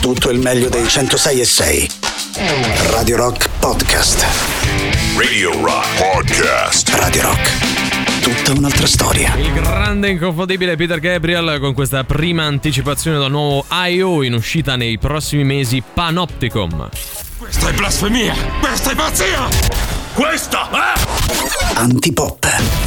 tutto il meglio dei 106 e 6. Radio Rock Podcast. Radio Rock Podcast. Radio Rock. Tutta un'altra storia. Il grande inconfondibile Peter Gabriel con questa prima anticipazione del nuovo I.O. in uscita nei prossimi mesi Panopticon. Questa è blasfemia! Questa è pazzia! Questa è... Antipop.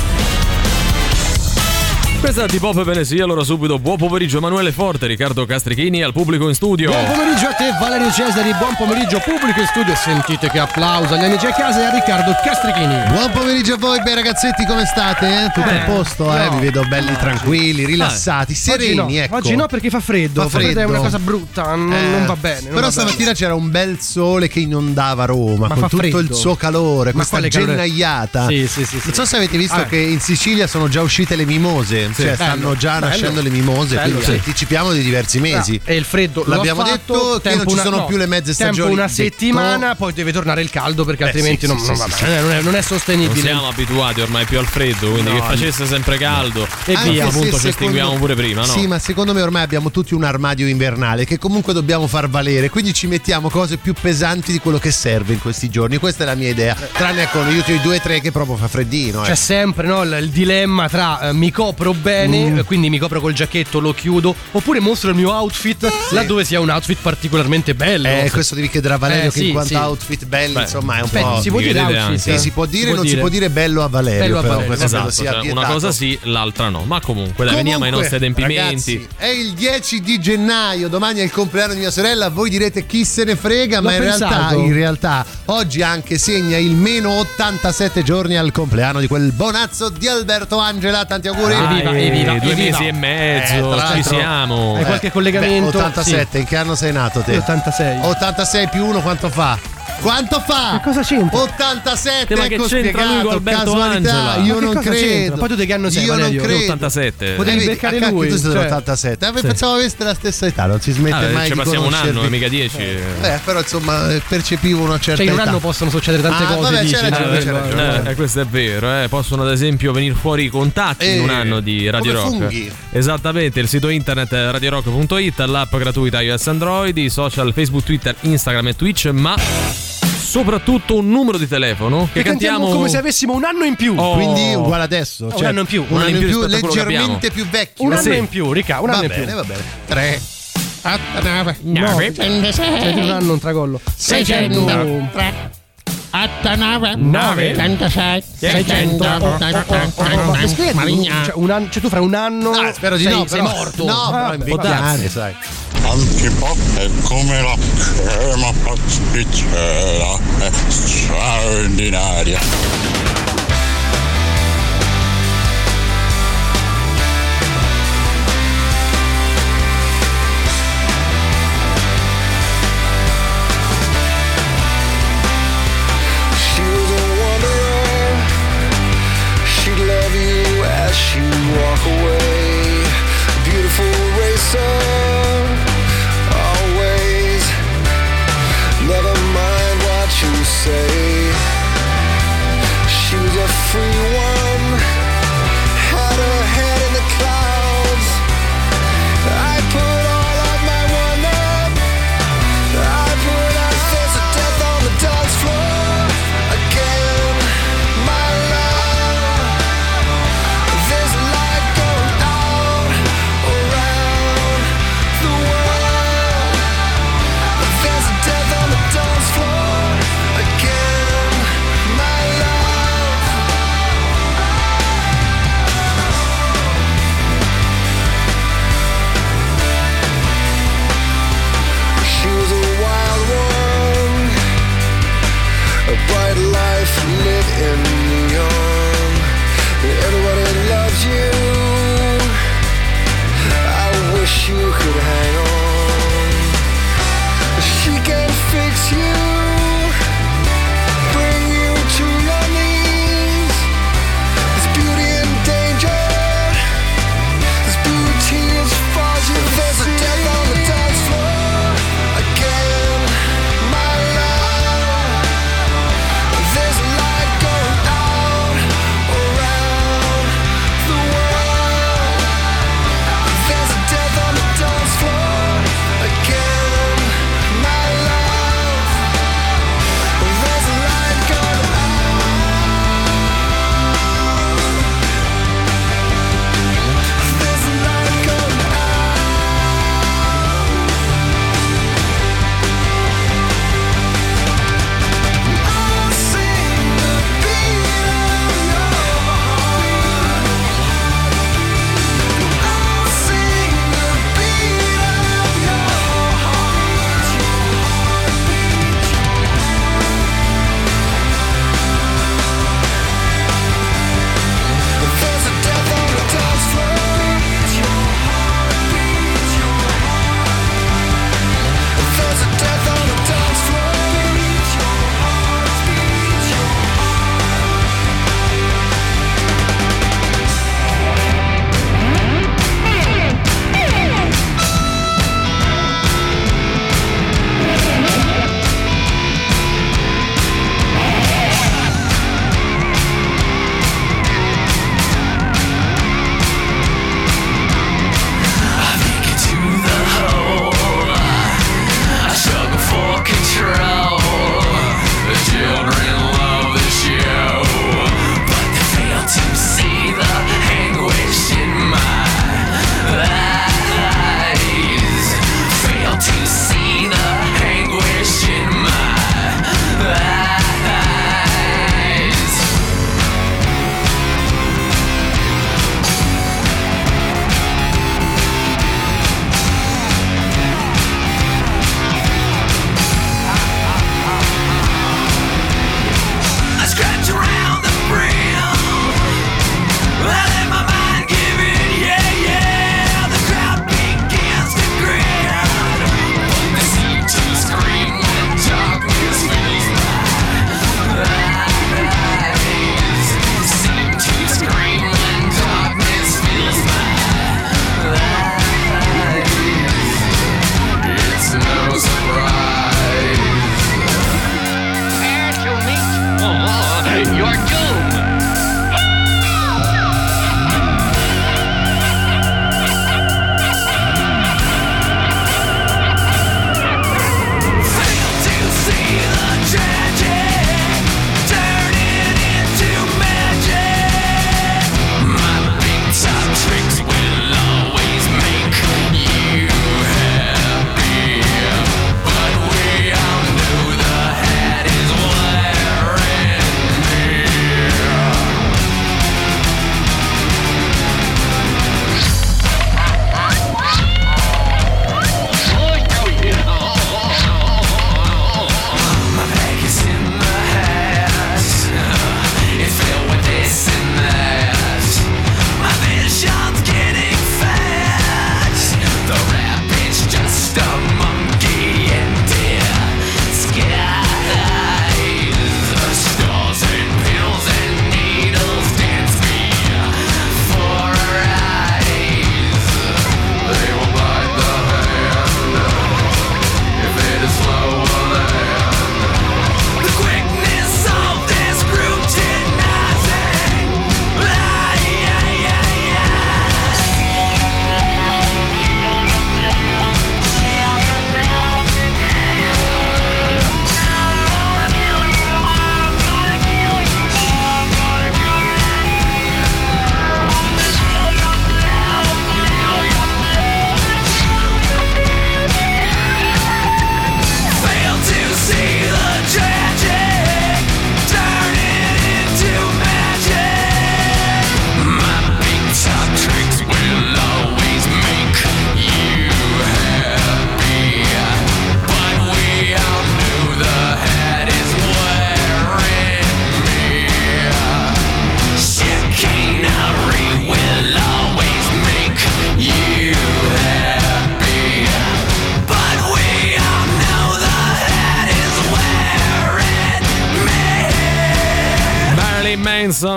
Questa è T-Pop bene sì, allora subito buon pomeriggio Emanuele Forte, Riccardo Castrichini al pubblico in studio. Buon pomeriggio a te Valerio Cesari, buon pomeriggio pubblico in studio. Sentite che applauso agli amici a casa e a Riccardo Castrichini. Buon pomeriggio a voi, bei ragazzetti, come state? Eh? Tutto Eh, a posto, eh? no. Vi vedo belli tranquilli, rilassati, sereni, Oggi no, ecco. oggi no perché fa freddo. Fa Fa freddo è una cosa brutta, non, Eh, non va bene. non Però va stamattina bene. c'era un bel sole che inondava Roma Ma con tutto freddo. il suo calore, Ma questa gennaiata. Sì, sì, sì, sì. Non so se avete visto Ah. che in Sicilia sono già uscite le mimose, cioè stanno bello, già bello. nascendo le mimose, Bello, quindi sì. anticipiamo di diversi mesi. Ah, e il freddo L'abbiamo fatto, detto che non tempo ci una- sono no, più le mezze Tempo stagioni. una Detto. settimana, poi deve tornare il caldo perché Eh, altrimenti sì, non, sì, non sì, va sì, bene, non è, non è Non sostenibile. siamo abituati ormai più al freddo, quindi No, che facesse sempre caldo e Anche via, appunto ci estinguiamo pure prima, no? Sì, ma secondo me ormai abbiamo tutti un armadio invernale che comunque dobbiamo far valere, quindi ci mettiamo cose più pesanti di quello che serve in questi giorni. Questa è la mia idea. Tranne con gli ultimi due o tre che proprio fa freddino. C'è Eh. sempre no, il, il dilemma tra eh, mi copro bene, Mm. eh, quindi mi copro col giacchetto, lo chiudo, oppure mostro il mio outfit laddove sia un outfit particolarmente bello. Eh, questo devi chiedere a Valerio Eh, che sì, in quanto sì. outfit belli, Beh, insomma, è un Aspetta, po'. si può dire outfit? anche. Sì, si può dire, può non si può dire bello a Valerio. Bello a però, Valerio, questo credo Esatto, sia cioè, una cosa sì, l'altra no. Ma comunque, dai, veniamo ai nostri adempimenti. ragazzi, è il 10 di gennaio, domani è il compleanno di mia sorella. Voi direte chi se ne frega, L'ho ma in realtà, in realtà oggi anche segna il meno 87 giorni al compleanno di quel bonazzo di Alberto Angela. Tanti auguri. Dai, Evviva, evviva, due evviva. mesi e Eh, mezzo, tra ci siamo. Hai qualche Beh, collegamento? 87, in che anno sei nato te? Sì. 86. 86 più 1 quanto fa? Quanto fa? Che cosa c'entra? 87, Ma che ecco c'entra lui spiegato, con Alberto casualità, Angela? io non credo. Poi tu di che anno sei, Io non credo. 87. Potevi beccare a cacchio, lui, Tu sei cioè. dell'87. Eh, Sì. Pensavo aveste la stessa età, non si smette Ah, mai ci di passiamo un anno, mica 10. Eh, però insomma eh, percepivo una certa Cioè, in un età. anno possono succedere tante Ah, cose. vabbè, dici, c'è ragione, c'è ragione. Eh, questo è vero, eh. possono ad esempio venire fuori i contatti in un Eh, anno di Radio come Rock. funghi. Esattamente, il sito internet è radiorock.it, l'app gratuita iOS Android, i social Facebook, Twitter, Instagram e Twitch, ma soprattutto un numero di telefono che, Che cantiamo come se avessimo un anno in più. Oh. Quindi uguale adesso. Un cioè, anno in più. Un anno in più, che leggermente più vecchio. Un anno sì. in più, Rica, un anno Va in più. bene, va bene. 3 9 No, cioè, di un anno un tracollo. 600 9 96 Cioè, un anno, cioè tu fra un anno Ah, spero di sei, no, sei però- morto. No, però Ah, invecchiare, sai. Antipop è come la crema pasticcera, è straordinaria. Away. Beautiful always. Never mind what you say. She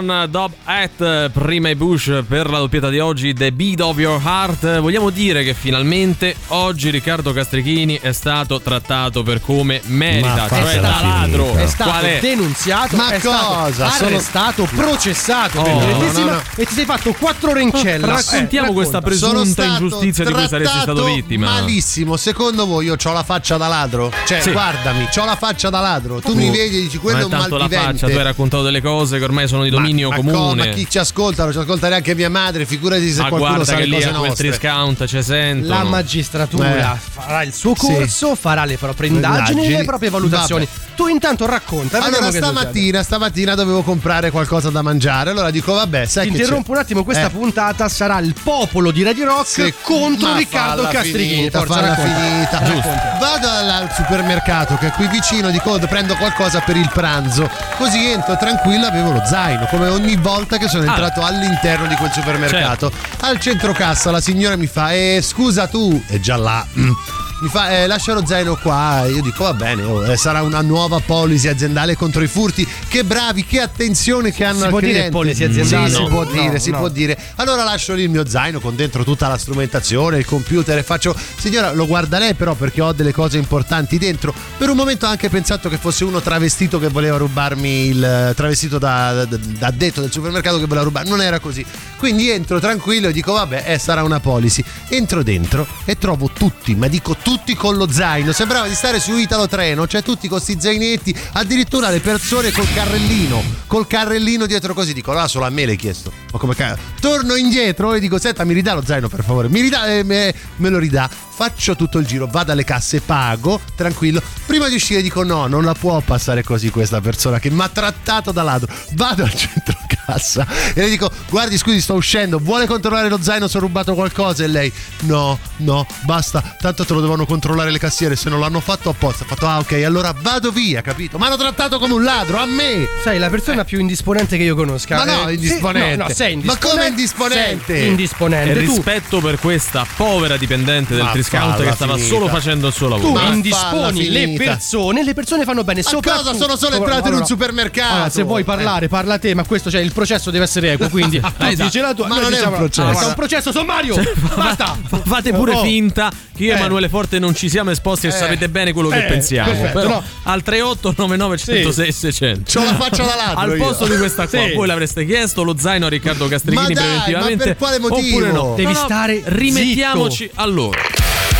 Benson, Dob At, prima i Bush per la doppietta di oggi, The Beat of Your Heart. Vogliamo dire che finalmente oggi Riccardo Castrichini è stato trattato per come merita, Ma cioè da ladro. È stato Qual è? denunziato, Ma è cosa? stato Sono- arrestato, processato per Oh, violentisima no, no. e ti sei fatto quattro ore in cella. Raccontiamo Eh, questa. Sono presunta ingiustizia di cui saresti stato vittima. Malissimo, secondo voi io ho la faccia da ladro? Cioè, Sì. guardami, ho la faccia da ladro. Tu mi vedi e dici quello è un la malvivente. faccia, tu hai raccontato delle cose che ormai sono di dominio ma, ma co- comune. ma chi ci ascolta? Non ci ascolta neanche mia madre, figurati se Ma qualcuno sa che le cose nostre. triscount ci sentono. La magistratura Eh. farà il suo Sì. corso, farà le proprie indagini e Indagini. le proprie valutazioni. Tu intanto racconta. Allora stamattina, stamattina dovevo comprare qualcosa da mangiare. Allora dico, vabbè, sai Ti che interrompo c'è? un attimo, questa Eh. puntata sarà il popolo di Radio Rock Sì, contro ma Riccardo finita, Forza, falla racconta. finita. Racconta. Vado al, supermercato che è qui vicino, dico "Oh, prendo qualcosa per il pranzo. Così entro tranquillo, avevo lo zaino, come ogni volta che sono Ah. entrato all'interno di quel supermercato. Al centro cassa la signora mi fa, eh, scusa tu, è già là. mm. Mi fa, eh, lascia lo zaino qua. Io dico, va bene, oh, eh, sarà una nuova policy aziendale contro i furti. Che bravi, che attenzione che hanno Si al può dire cliente. policy aziendale? Sì, si No, può no, dire, si no. può dire. Allora lascio lì il mio zaino con dentro tutta la strumentazione, il computer e faccio, signora, lo guarda lei però perché ho delle cose importanti dentro. Per un momento ho anche pensato che fosse uno travestito che voleva rubarmi il travestito da, da, da addetto del supermercato che voleva rubare. Non era così. Quindi entro tranquillo e dico, vabbè, eh, sarà una policy. Entro dentro e trovo tutti, ma dico tutti con lo zaino. Sembrava di stare su Italo Treno, cioè tutti con sti zainetti, addirittura le persone col carrellino, col carrellino dietro così. Dico, allora solo a me l'hai chiesto. Ma come cazzo? Torno indietro e dico, senta, mi ridà lo zaino per favore. Mi ridà, eh, me, me lo ridà. Faccio tutto il giro, vado alle casse, pago, tranquillo. Prima di uscire dico, no, non la può passare così questa persona che mi ha trattato da ladro. Vado al centro cassa e le dico, guardi, scusi, sto uscendo, vuole controllare lo zaino se ho rubato qualcosa? E lei, no, no, basta, tanto te lo devono controllare le cassiere, se non l'hanno fatto apposta. Ha fatto, ah ok, allora vado via, capito? Ma hanno trattato come un ladro, a me! Sei la persona più indisponente che io conosca. Ma no, Eh, indisponente. sì, no, no, sei Ma indisponente. come indisponente? Sei indisponente. E tu, rispetto per questa povera dipendente del Ma Triscount che stava finita. solo facendo il suo tu lavoro. Ma indisponi le persone, le persone fanno bene. Ma cosa? Sono solo Allora, entrato in un supermercato. allora, se vuoi parlare, parla te, ma questo, cioè, il processo deve essere equo, quindi tu Esatto. dici la tua. Ma non è diciamo- un processo. È un processo sommario. Basta. Fa- Fate pure Oh. finta che io e Eh. Emanuele Forte non ci siamo esposti e sapete bene quello che Eh, pensiamo. perfetto, Però no. al 38 99 106 600. C'ho la faccia da ladro Al io. posto di questa qua, Sì. voi l'avreste chiesto lo zaino a Riccardo Castrichini Ma dai, preventivamente? ma per quale motivo? Oppure no? Devi No, no, stare Rimettiamoci allora.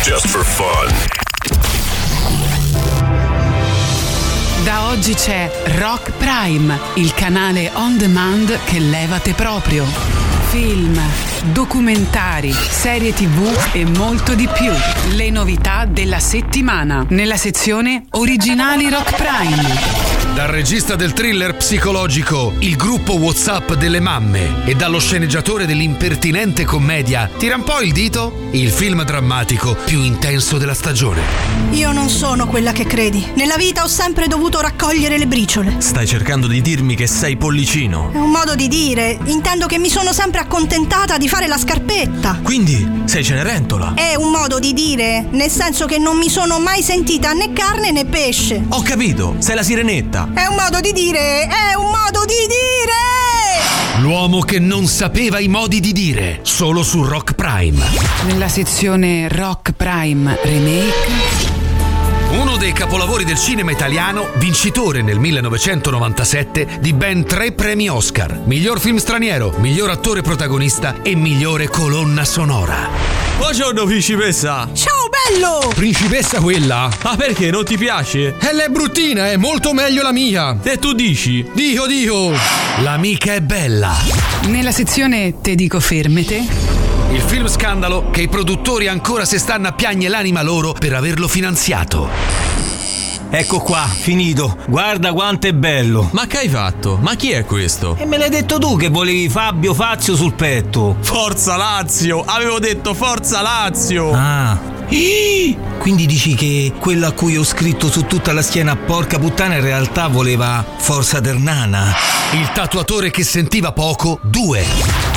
Just for fun. Da oggi c'è Rock Prime, il canale on demand che levate proprio. Film, documentari, serie tv e molto di più. Le novità della settimana nella sezione Originali Rock Prime. Dal regista del thriller psicologico Il gruppo WhatsApp delle mamme e dallo sceneggiatore dell'impertinente commedia Tira un po' il dito? Il film drammatico più intenso della stagione. Io non sono quella che credi. Nella vita ho sempre dovuto raccogliere le briciole. Stai cercando di dirmi che sei pollicino. È un modo di dire. Intendo che mi sono sempre accontentata di fare la scarpetta. Quindi sei Cenerentola. È un modo di dire, nel senso che non mi sono mai sentita né carne né pesce. Ho capito, sei la sirenetta. È un modo di dire, è un modo di dire! L'uomo che non sapeva i modi di dire, solo su Rock Prime. Nella sezione Rock Prime Remake. Uno dei capolavori del cinema italiano, vincitore nel 1997 di ben tre premi Oscar. Miglior film straniero, miglior attore protagonista e migliore colonna sonora. Buongiorno, principessa. Ciao bello! Principessa quella? Ah, perché non ti piace? E l'è bruttina, è molto meglio la mia. E tu dici? Dio, Dio. L'amica è bella. Nella sezione Te dico fermete. Il film scandalo che i produttori ancora se stanno a piagne l'anima loro per averlo finanziato. Ecco qua, finito. Guarda quanto è bello. Ma che hai fatto? Ma chi è questo? E me l'hai detto tu che volevi Fabio Fazio sul petto. Forza Lazio! Avevo detto Forza Lazio! Ah. Ih! Quindi dici che quello a cui ho scritto su tutta la schiena porca puttana in realtà voleva Forza Ternana. Il tatuatore che sentiva poco, due.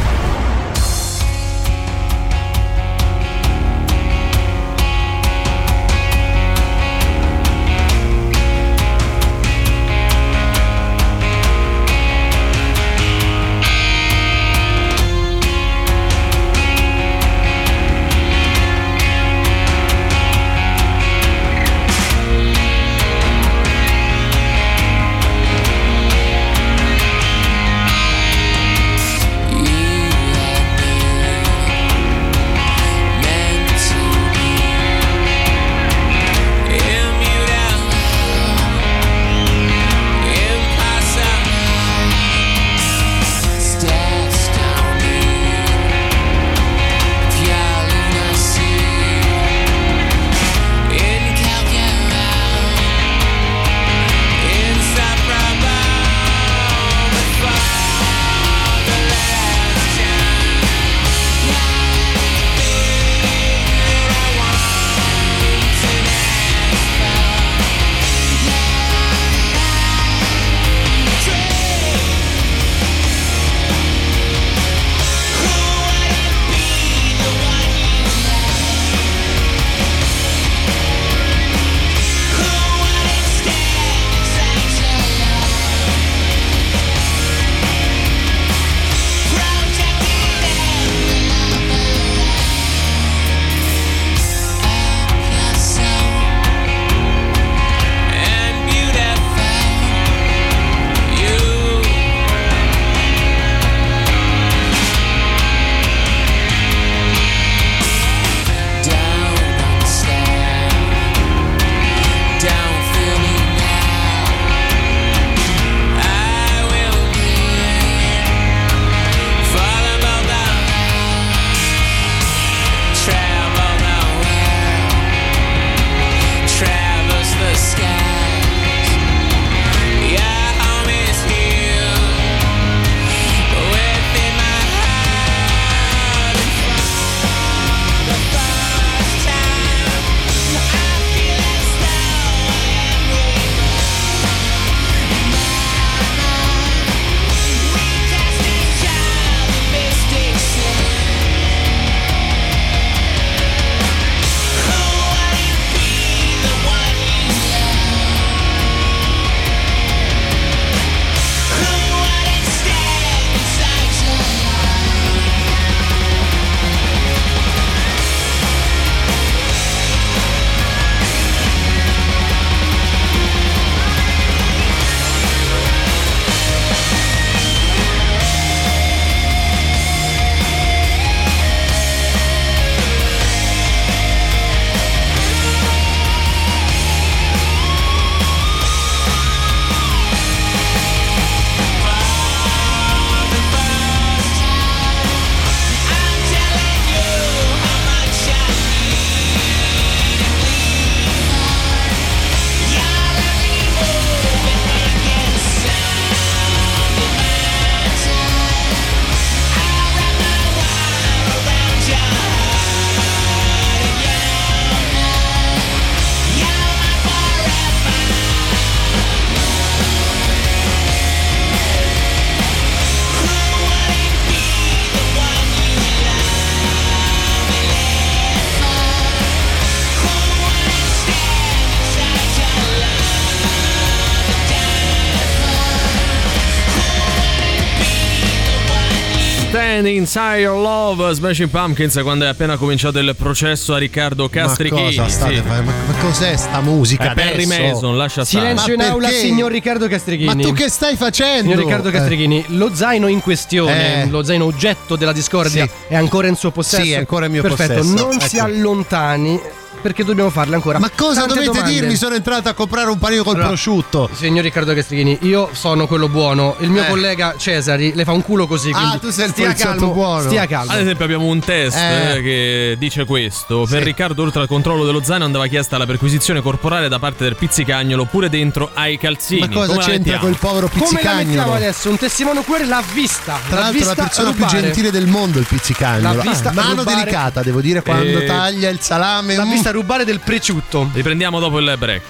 Stand Inside Your Love, Smashing Pumpkins, quando è appena cominciato il processo a Riccardo Castrichini. Ma cosa state Sì. facendo? Ma, ma cos'è sta musica? È Perry adesso? Mason, lascia stare. Silenzio Ma in aula, signor Riccardo Castrichini. Ma tu che stai facendo? Signor Riccardo Eh. Castrichini, lo zaino in questione, Eh. lo zaino oggetto della discordia, Sì. è ancora in suo possesso? Sì, è ancora in mio Perfetto, possesso. non si Ecco. allontani perché dobbiamo farle ancora. Ma cosa tante dovete domande. dirmi? Sono entrato a comprare un panino col Allora, prosciutto. Signor Riccardo Castrichini, io sono quello buono. Il mio Eh. collega Cesari le fa un culo così. Ah, tu sei il stia calmo, buono. Stia calmo. Ad esempio abbiamo un test Eh. eh, che dice questo. Per Sì. Riccardo, oltre al controllo dello zaino, andava chiesta la perquisizione corporale da parte del pizzicagnolo pure dentro ai calzini. Ma cosa Come c'entra mettiamo? quel povero Come la mettiamo pizzicagnolo? adesso? Un testimone oculare l'ha vista. Tra l'ha l'altro vista la persona più gentile del mondo il pizzicagnolo. L'ha vista Ah, mano rubare- delicata, devo dire, quando Eh. taglia il salame. L'ha mm. Vista rubare del preciutto. Riprendiamo dopo il break.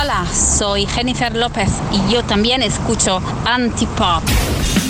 Hola, soy Jennifer López y yo también escucho Antipop.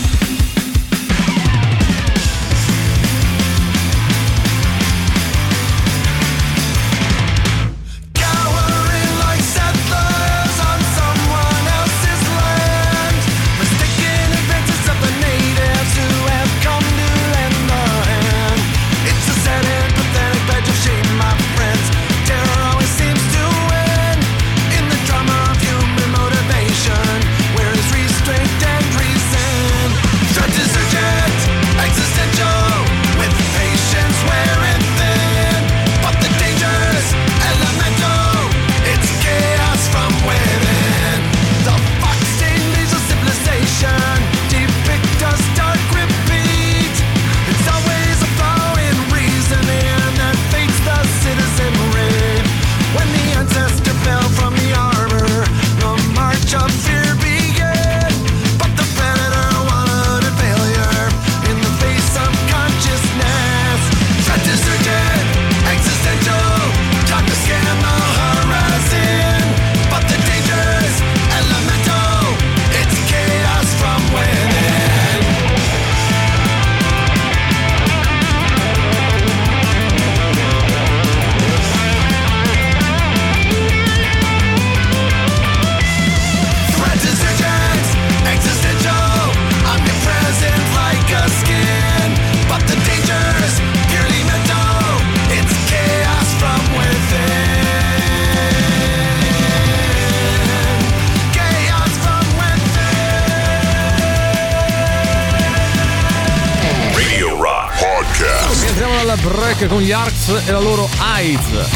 Break con gli Arcs e la loro AIDS.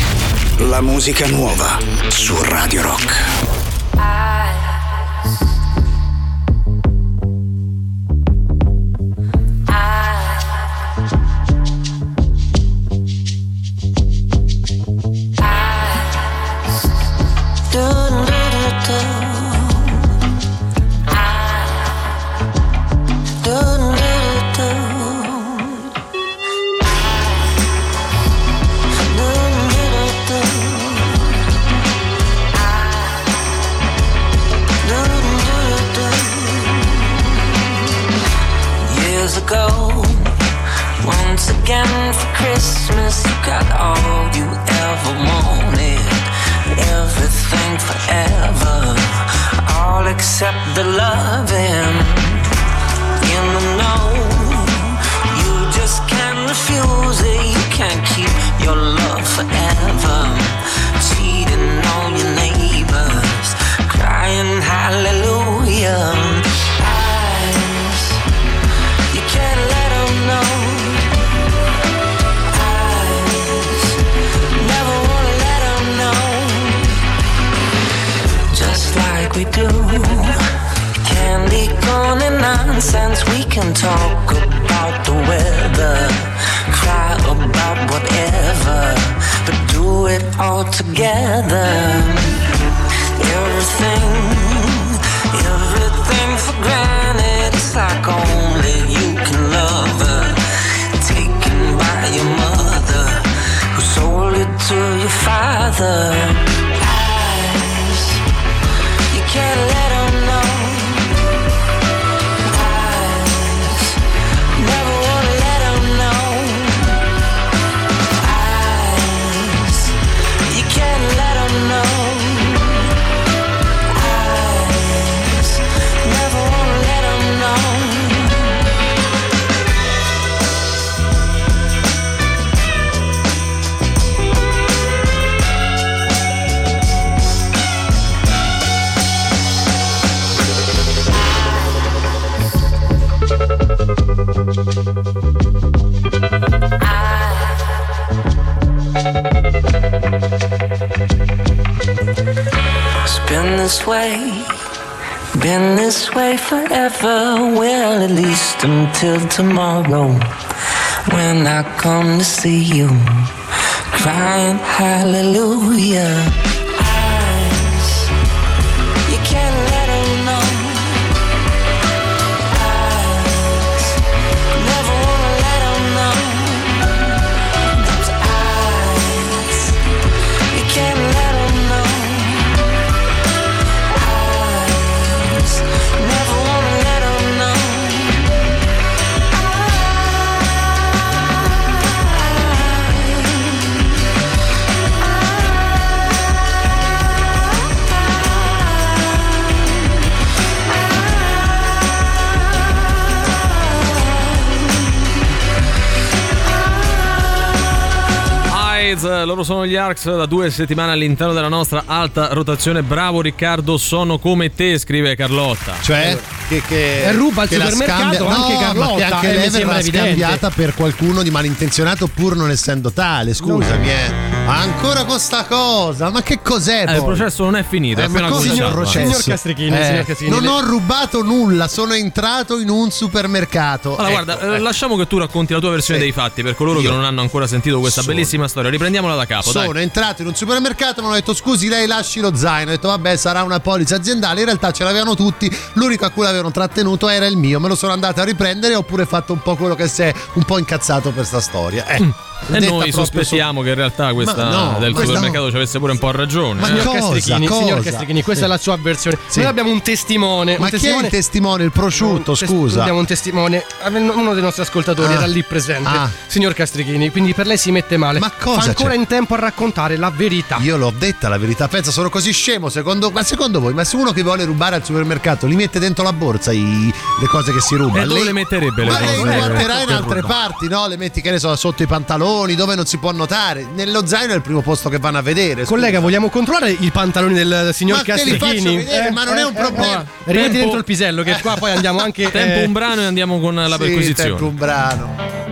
La musica nuova su Radio Rock. At least until tomorrow, when I come to see you, crying hallelujah. Loro sono gli Arcs da due settimane all'interno della nostra alta rotazione. Bravo Riccardo, sono come te, scrive Carlotta. Cioè, che, che E ruba al che supermercato scambia- anche no, Carlotta, che anche eh, verrà evidente. scambiata per qualcuno di malintenzionato pur non essendo tale. Scusami, eh. Ancora con sta cosa, ma che cos'è? Eh, il processo non è finito, è Eh, ma appena signor? Signor Castrichini, Eh, signor Castrichini, non ho rubato nulla, sono entrato in un supermercato. Allora, Ecco, guarda, eh, eh. lasciamo che tu racconti la tua versione Sì. dei fatti per coloro Io che non hanno ancora sentito questa sono- bellissima storia. Riprendiamola da capo, Sono dai. entrato in un supermercato, mi hanno detto scusi lei lasci lo zaino, ho detto vabbè sarà una polizza aziendale, in realtà ce l'avevano tutti, l'unico a cui l'avevano trattenuto era il mio, me lo sono andato a riprendere oppure fatto un po' quello che si è un po' incazzato per sta storia. Eh, E noi sospettiamo che in realtà questa Ma no, del supermercato no. ci avesse pure un po' ragione. Ma eh. Signor Cosa? Castrichini, Cosa? signor Castrichini, questa Sì. è la sua versione. Sì. Noi abbiamo un testimone. Ma un chi è testimone il testimone? Il prosciutto, un tes- scusa. Abbiamo un testimone. Uno dei nostri ascoltatori Ah. era lì presente, Ah. signor Castrichini. Quindi per lei si mette male. Ma cosa Fa ancora c'è? in tempo a raccontare la verità. Io l'ho detta la verità, pensa, sono così scemo. Secondo, ma secondo voi, ma se uno che vuole rubare al supermercato li mette dentro la borsa i- le cose che si ruba? E dove lei- le metterebbe le ma cose? lei le metterà in altre parti, no? Le metti, che ne so, sotto i pantaloni, dove non si può notare. Nello zaino è il primo posto che vanno a vedere. Collega, scusa. vogliamo controllare i pantaloni del signor Ma te li Castrichini? faccio vedere, ma non è un problema. oh, rimetti Tempo- dentro il pisello, che qua poi andiamo anche. Tempo eh, un brano e andiamo con la Sì, perquisizione. tempo un brano.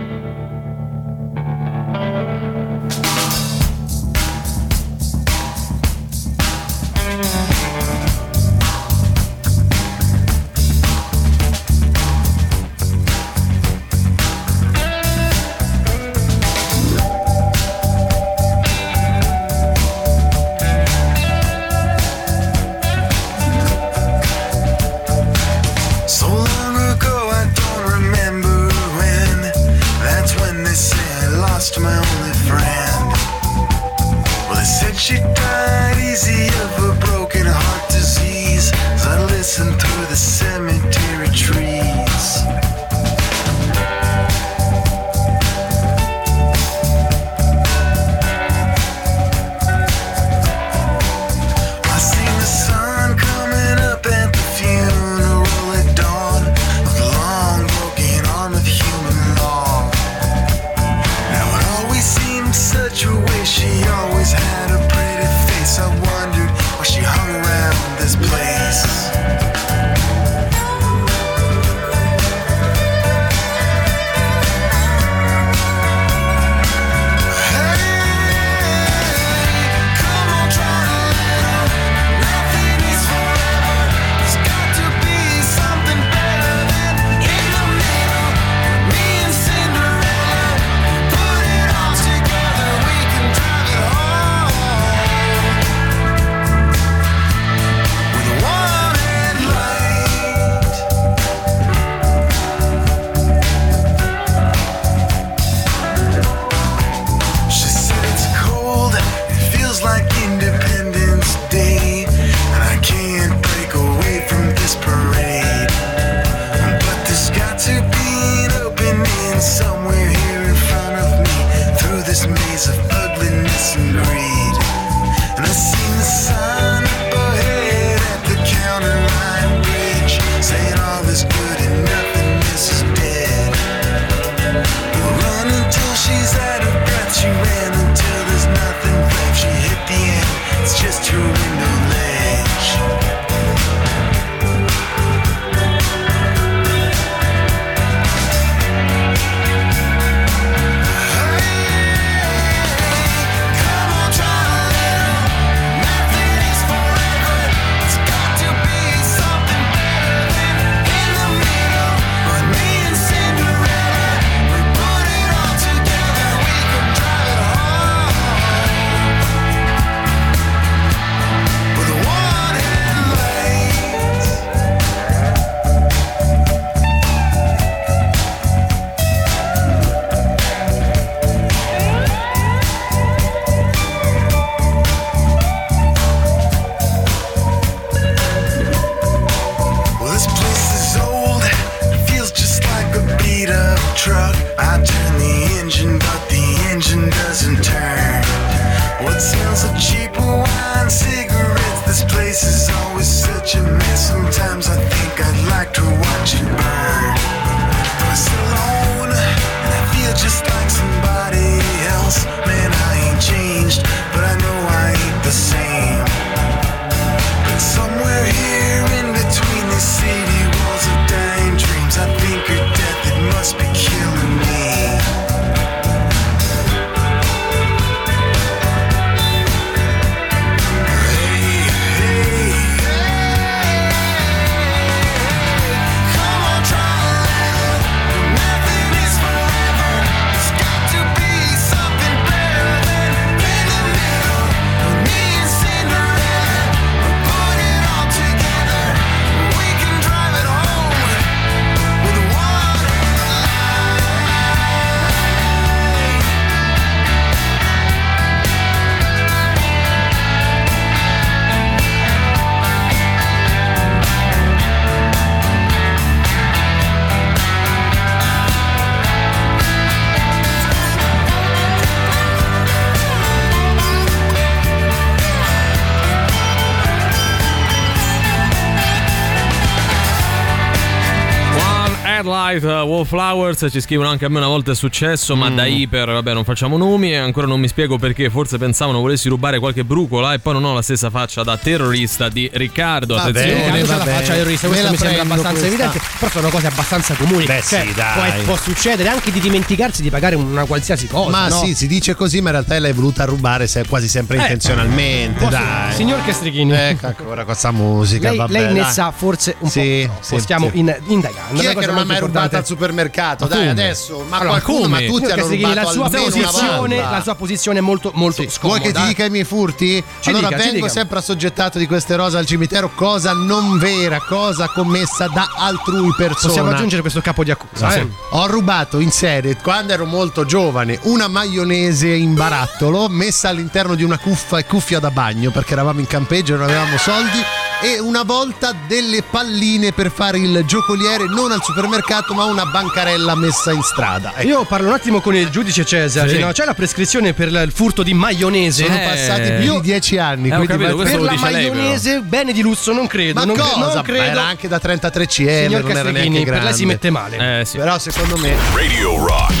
Headlight, uh, Wallflowers, ci scrivono anche a me una volta è successo, ma Mm. da iper, vabbè non facciamo nomi e ancora non mi spiego perché, forse pensavano volessi rubare qualche brucola e poi non ho la stessa faccia da terrorista di Riccardo, Va attenzione. Riccardo c'ha la vabbè. faccia terrorista, questo mi sembra abbastanza questa. evidente, però sono cose abbastanza comuni. Beh, Cioè, sì, dai. Può, può succedere anche di dimenticarsi di pagare una qualsiasi cosa. Ma no? sì, si dice così, ma in realtà l'hai voluta rubare se- quasi sempre Eh. intenzionalmente. Posso- dai. Signor Castrichini. Ecco ancora con questa musica. Lei, vabbè, lei ne dai. sa forse un Sì, po'. sì, stiamo sì. in, indagando. Chi è che non ha mai rubato importante. al supermercato? Dai, come? adesso, ma Allora, qualcuno, come? ma tutti hanno rubato la sua, posizione, la sua posizione è molto, molto Sì. scomoda. Vuoi che ti dica i miei furti? Ci allora dica, vengo sempre assoggettato di queste rose al cimitero, cosa non vera, cosa commessa da altrui persona. Possiamo aggiungere questo capo di accusa. Sì. eh? Ho rubato in serie, quando ero molto giovane, una maionese in barattolo messa all'interno di una cuffa e cuffia da bagno perché eravamo in campeggio e non avevamo soldi e una volta delle palline per fare il giocoliere non al supermercato ma una bancarella messa in strada. Ecco. Io parlo un attimo con il giudice Cesare. Sì. no? C'è la prescrizione per il furto di maionese. Sono Eh, passati più di dieci anni. Eh, quindi capito, per la dice lei, maionese, bene di lusso, non credo. Ma non, cre- cosa? non Ma credo. era anche da 33 CL, Signor non era neanche Castrichini, per grande. lei si mette male. Eh sì. Però secondo me Radio Rock.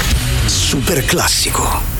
Super classico.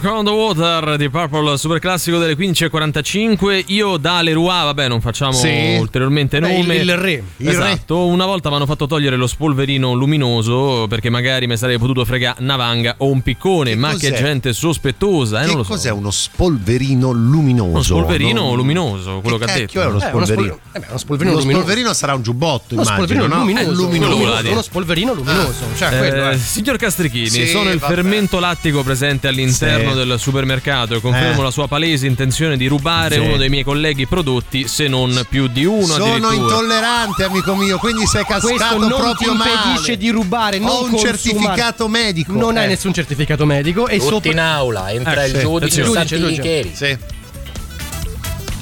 Smoke on the Water di Purple, super classico delle 15.45. Io da Leroy, vabbè, non facciamo Sì. ulteriormente Beh, nome. il- il re. Il esatto. Una volta mi hanno fatto togliere lo spolverino luminoso perché magari mi sarei potuto fregare una vanga o un piccone. ma che cos'è? gente sospettosa, eh, Che non lo so. cos'è uno spolverino luminoso? Uno spolverino Non- luminoso, quello che, ha cacchio detto. è uno Eh, uno spolverino? spol- eh beh, uno spolverino Uno luminoso. spolverino sarà un giubbotto, Uno immagino, spolverino no? luminoso. Luminoso. Dire. Uno spolverino luminoso. Cioè, Eh, quello è. signor Castrichini, Sì, sono il fermento lattico presente all'interno Sì. del supermercato e confermo Eh. la sua palese intenzione di rubare Sì. uno dei miei colleghi prodotti, se non più di uno Sono intollerante, amico mio, quindi sei cascato Questo non ti proprio impedisce male. di rubare, non Ho un consumare. certificato medico. Non hai Eh. nessun certificato medico e Tutti sopra in aula, entra Eh, il sì, giudice. Santi Giudice, giudice. Licheri. Sì.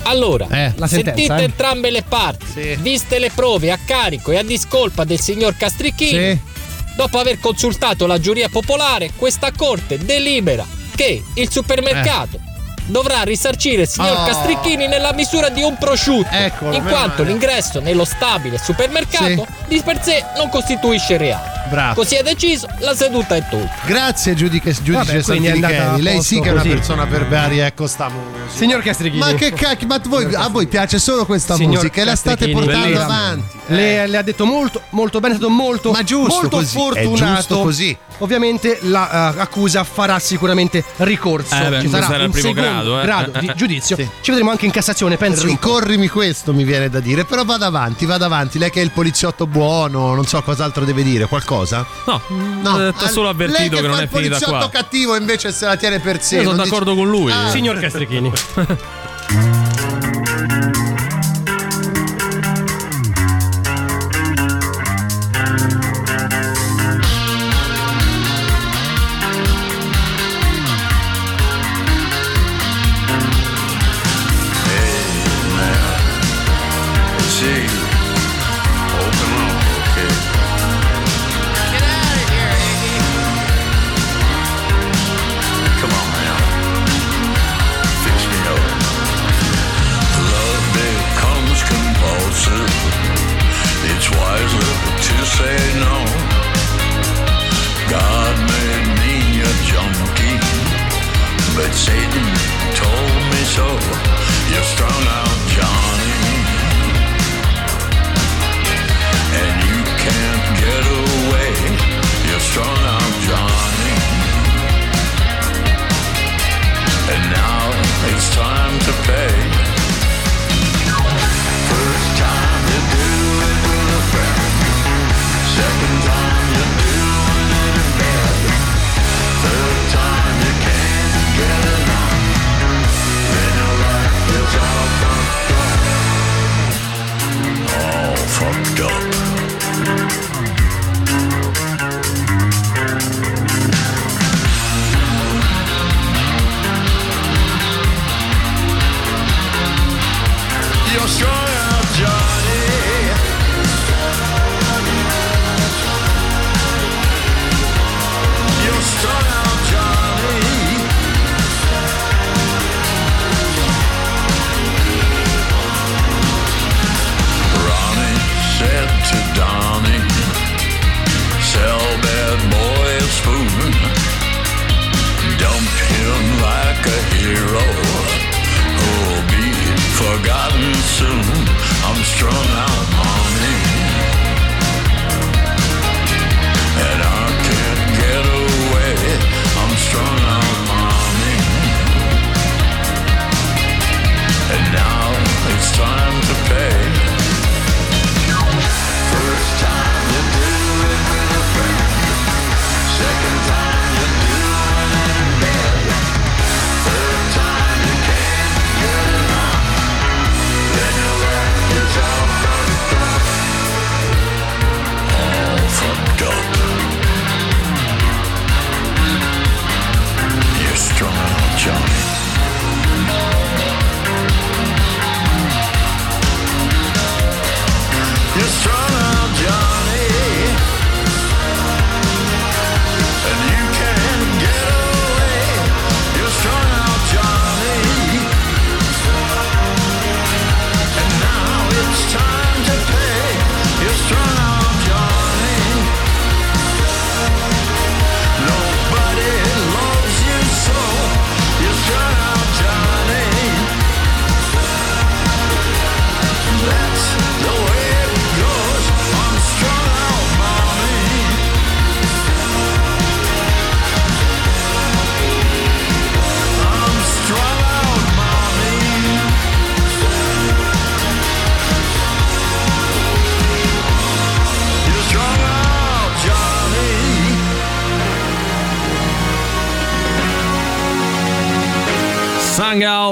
Allora, Eh, la sentenza, sentite eh. entrambe le parti, Sì. viste le prove a carico e a discolpa del signor Castrichini, Sì. dopo aver consultato la giuria popolare, questa corte delibera che il supermercato dovrà risarcire il signor Oh. Castrichini nella misura di un prosciutto, Eccolo, in quanto male. l'ingresso nello stabile supermercato di per sé non costituisce reato. Bravo. Così è deciso, la seduta è tolta. Grazie giudice, giudice è a Lei sì che è una così. persona per vari, ecco stiamo. Signor Castrichini. Ma che cacchio, ma voi- a voi piace solo questa Signor musica e la state portando bellissimo. avanti. Le, le ha detto molto, molto bene, è stato molto, Ma giusto molto così, è fortunato. giusto così. Ovviamente l'accusa farà sicuramente ricorso. Eh beh, Ci sarà era un il primo secondo grado, eh. grado Eh, di eh. giudizio. Sì. Ci vedremo anche in Cassazione, penso. Ricorrimi questo, mi viene da dire. Però vada avanti, vada avanti. Lei che è il poliziotto buono, non so cos'altro deve dire. Qualcosa? No, No, ti ho solo lei avvertito che, fa non è il finita poliziotto qua. cattivo invece se la tiene per sé. Io sono non dice- d'accordo con lui. Ah. Signor Castrichini.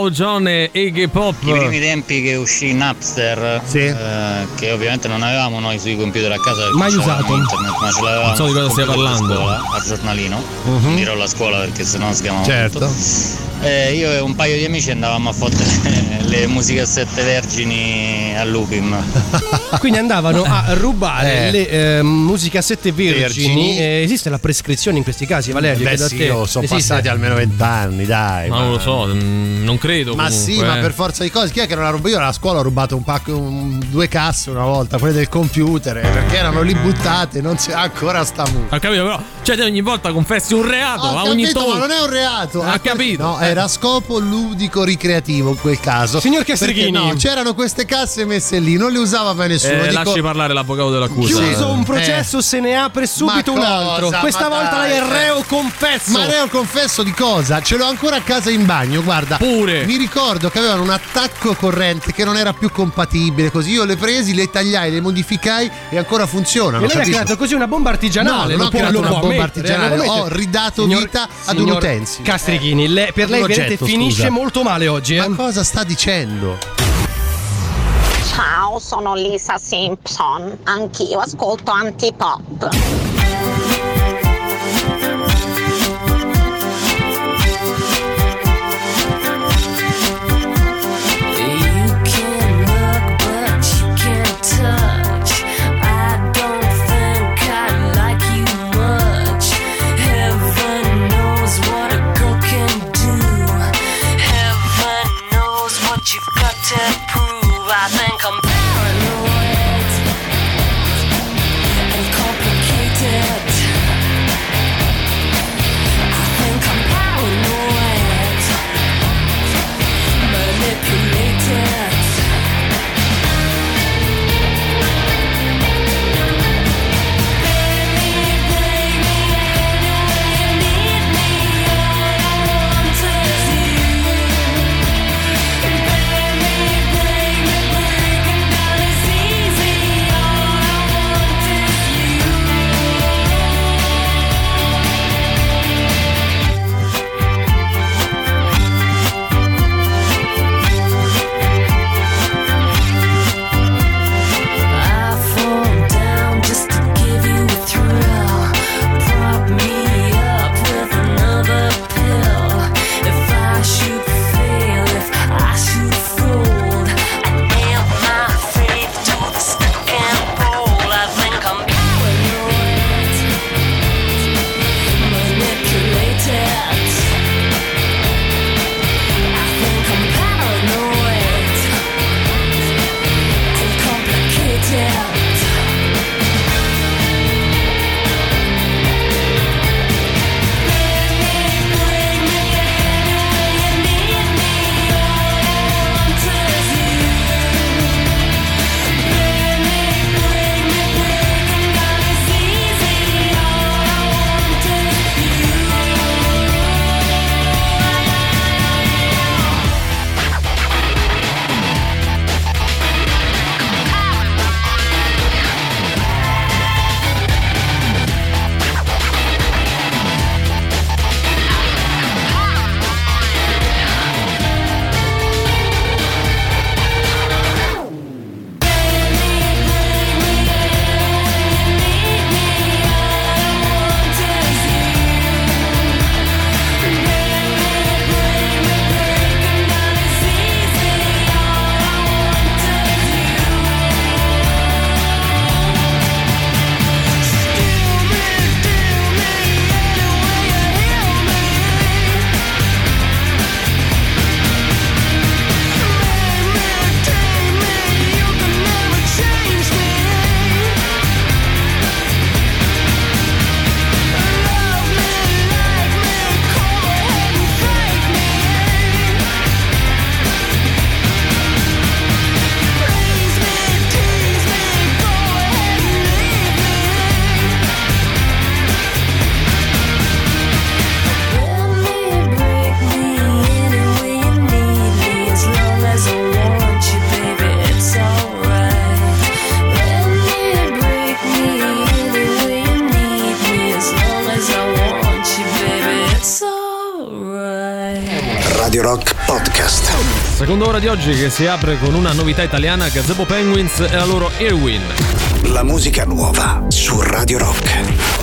Ciao John e Iggy Pop. I primi tempi che uscì Napster, eh, che ovviamente non avevamo noi sui computer a casa Mai usato. internet, ma ce l'avevamo Non so di cosa stia parlando. scuola, al giornalino. Non dirò la scuola perché sennò sgamiamo Certo. Eh, io e un paio di amici andavamo a fottere le musicassette vergini a Lupim. Quindi andavano a rubare Eh. le eh, musicassette vergini. Vergini. Eh, esiste la prescrizione in questi casi, Valerio? Beh sì, te. oh, sono Esiste? passati almeno vent'anni, dai. Ma non lo so, mm, non credo. Ma comunque, sì, ma eh. per forza di cose, chi è che non ha rubato? Io alla scuola ho rubato un pacco, un- due casse una volta, quelle del computer, eh, perché erano lì buttate, non c'è ancora sta musica. Ho capito, però. Cioè, te ogni volta confessi un reato. Ho a ogni capito, to- ma non è un reato. Ha Eh, capito. No, era a scopo ludico ricreativo in quel caso. Signor Castrichini. no, c'erano queste casse messe lì, non le usava mai nessuno. Eh, Dico- lasci parlare l'avvocato dell'accusa. Chiuso un Eh. processo, se ne apre subito Ma un altro. cosa? Questa Ma volta dai, lei è eh. reo confesso. Ma reo confesso di cosa? Ce l'ho ancora a casa in bagno, guarda. Pure. Mi ricordo che avevano un attacco corrente che non era più compatibile, così io le presi, le tagliai, le modificai e ancora funzionano. E lei ha capito? creato così una bomba artigianale. No, non ho può- creato una bomba ammettere, artigianale, ho ridato Signor- vita ad un utensile. Castrichini, lei- per lei oggetto, finisce scusa. molto male oggi. Eh? Ma cosa sta dicendo? Ciao, sono Lisa Simpson. Anch'io ascolto antipop. Oggi che si apre con una novità italiana, Gazebo Penguins e la loro Airwin. La musica nuova su Radio Rock.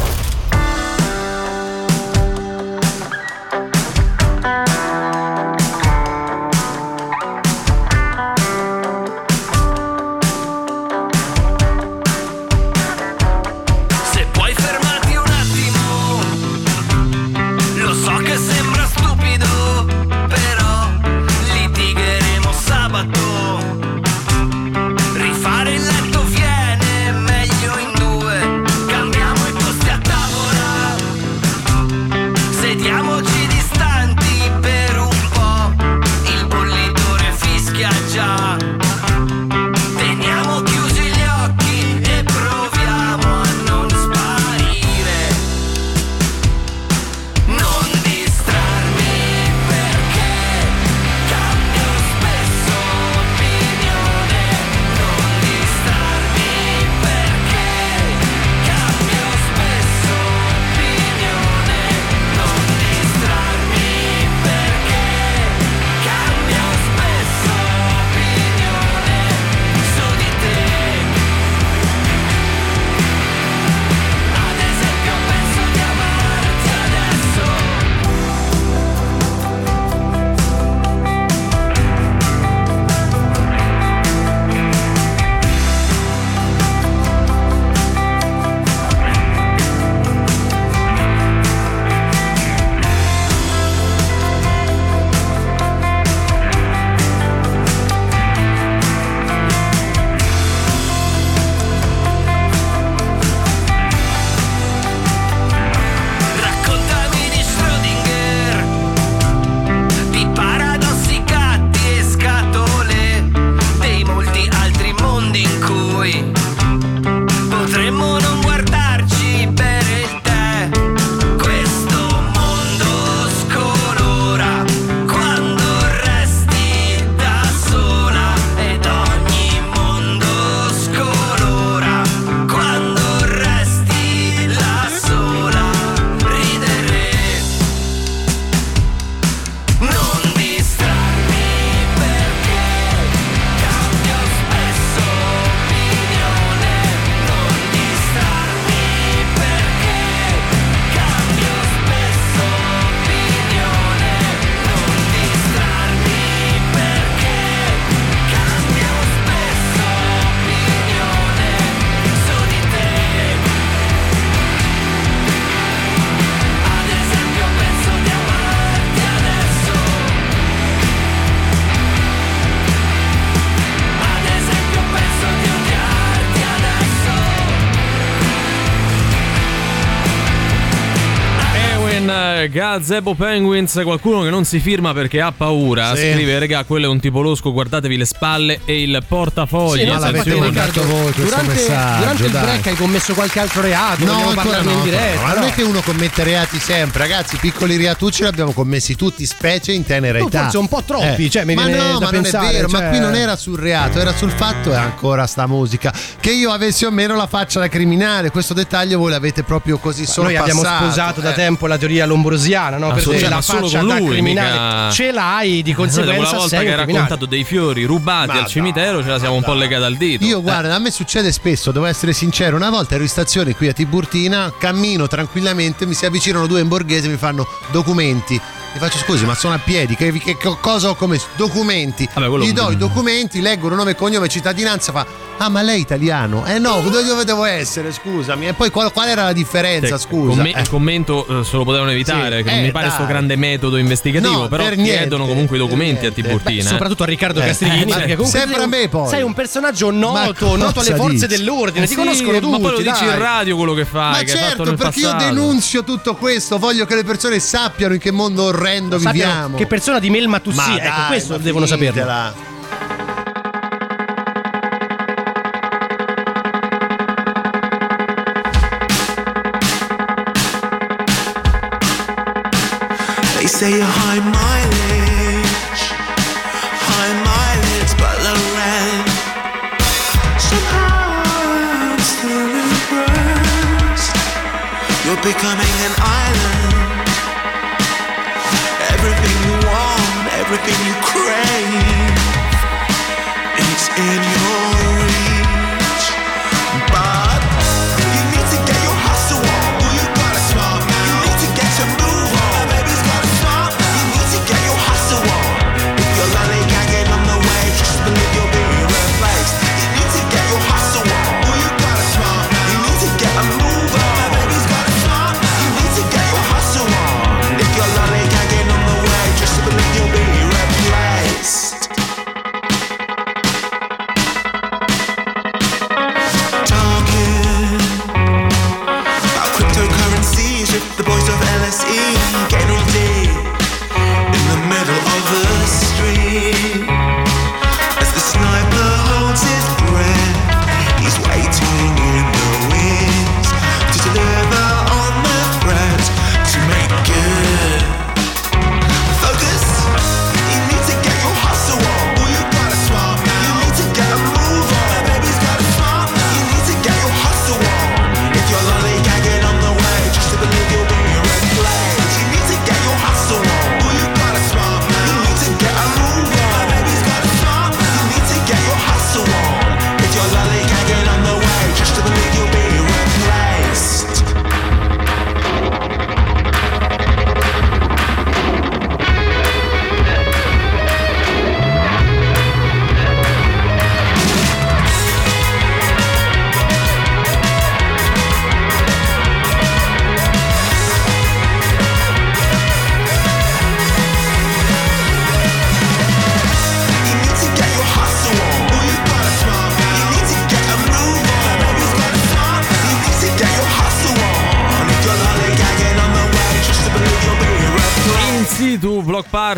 Gazebo Penguins, qualcuno che non si firma perché ha paura. Sì. Scrive, regà, quello è un tipo losco, guardatevi le spalle e il portafogli. Sì, no, l'avete mandato voi questo durante, messaggio, durante il dai. break hai commesso qualche altro reato? No, Vogliamo ancora no, in diretta. no. Ma non no? è che uno commette reati sempre, ragazzi. Piccoli reatucci li abbiamo commessi tutti, specie in tenera età. forse un po' troppi, cioè, mi ma viene no, da ma pensare, non è vero, cioè- ma qui non era sul reato, era sul fatto e ancora sta musica. Che io avessi o meno la faccia da criminale. Questo dettaglio voi l'avete proprio così Noi abbiamo sposato da eh. tempo la teoria lombrosiana, no? Per Assolutamente, cui la faccia con da lui, criminale mica- ce l'hai, di conseguenza quella volta sei che un ha criminale. raccontato dei fiori rubati Ma al cimitero, ce la siamo un po' legati al dito. Io guarda, a me succede spesso, devo essere sincero, una volta ero in stazione qui a Tiburtina, cammino tranquillamente, mi si avvicinano due in borghese e mi fanno documenti. Gli faccio scusi, ma sono a piedi, che, che- cosa ho commesso? Documenti. Vabbè, Gli do i documenti, leggono nome, cognome, cittadinanza, fa "Ah, ma lei è italiano?". Eh no, dove devo essere, scusami. E poi qual, qual era la differenza, scusa? commen- Eh. Il commento eh, se lo potevano evitare, Sì, che non eh, mi pare dai. sto grande metodo investigativo, No, però per chiedono niente, comunque i documenti a Tiburtina. eh. soprattutto a Riccardo Eh, Castrichini, eh, perché comunque sempre sei a un- me poi. sei un personaggio noto, noto alle forze dici? dell'ordine, ti conoscono tutti. ma poi lo dici dai. in radio quello che fai, Ma certo, perché io denunzio tutto questo, voglio che le persone sappiano in che mondo orrendo Sappiano viviamo. Che persona di Melma tu Ma sia, ecco, dai, questo devono saperlo. They say you're high mileage, high mileage, but low rent. Somehow I'm still impressed. You're becoming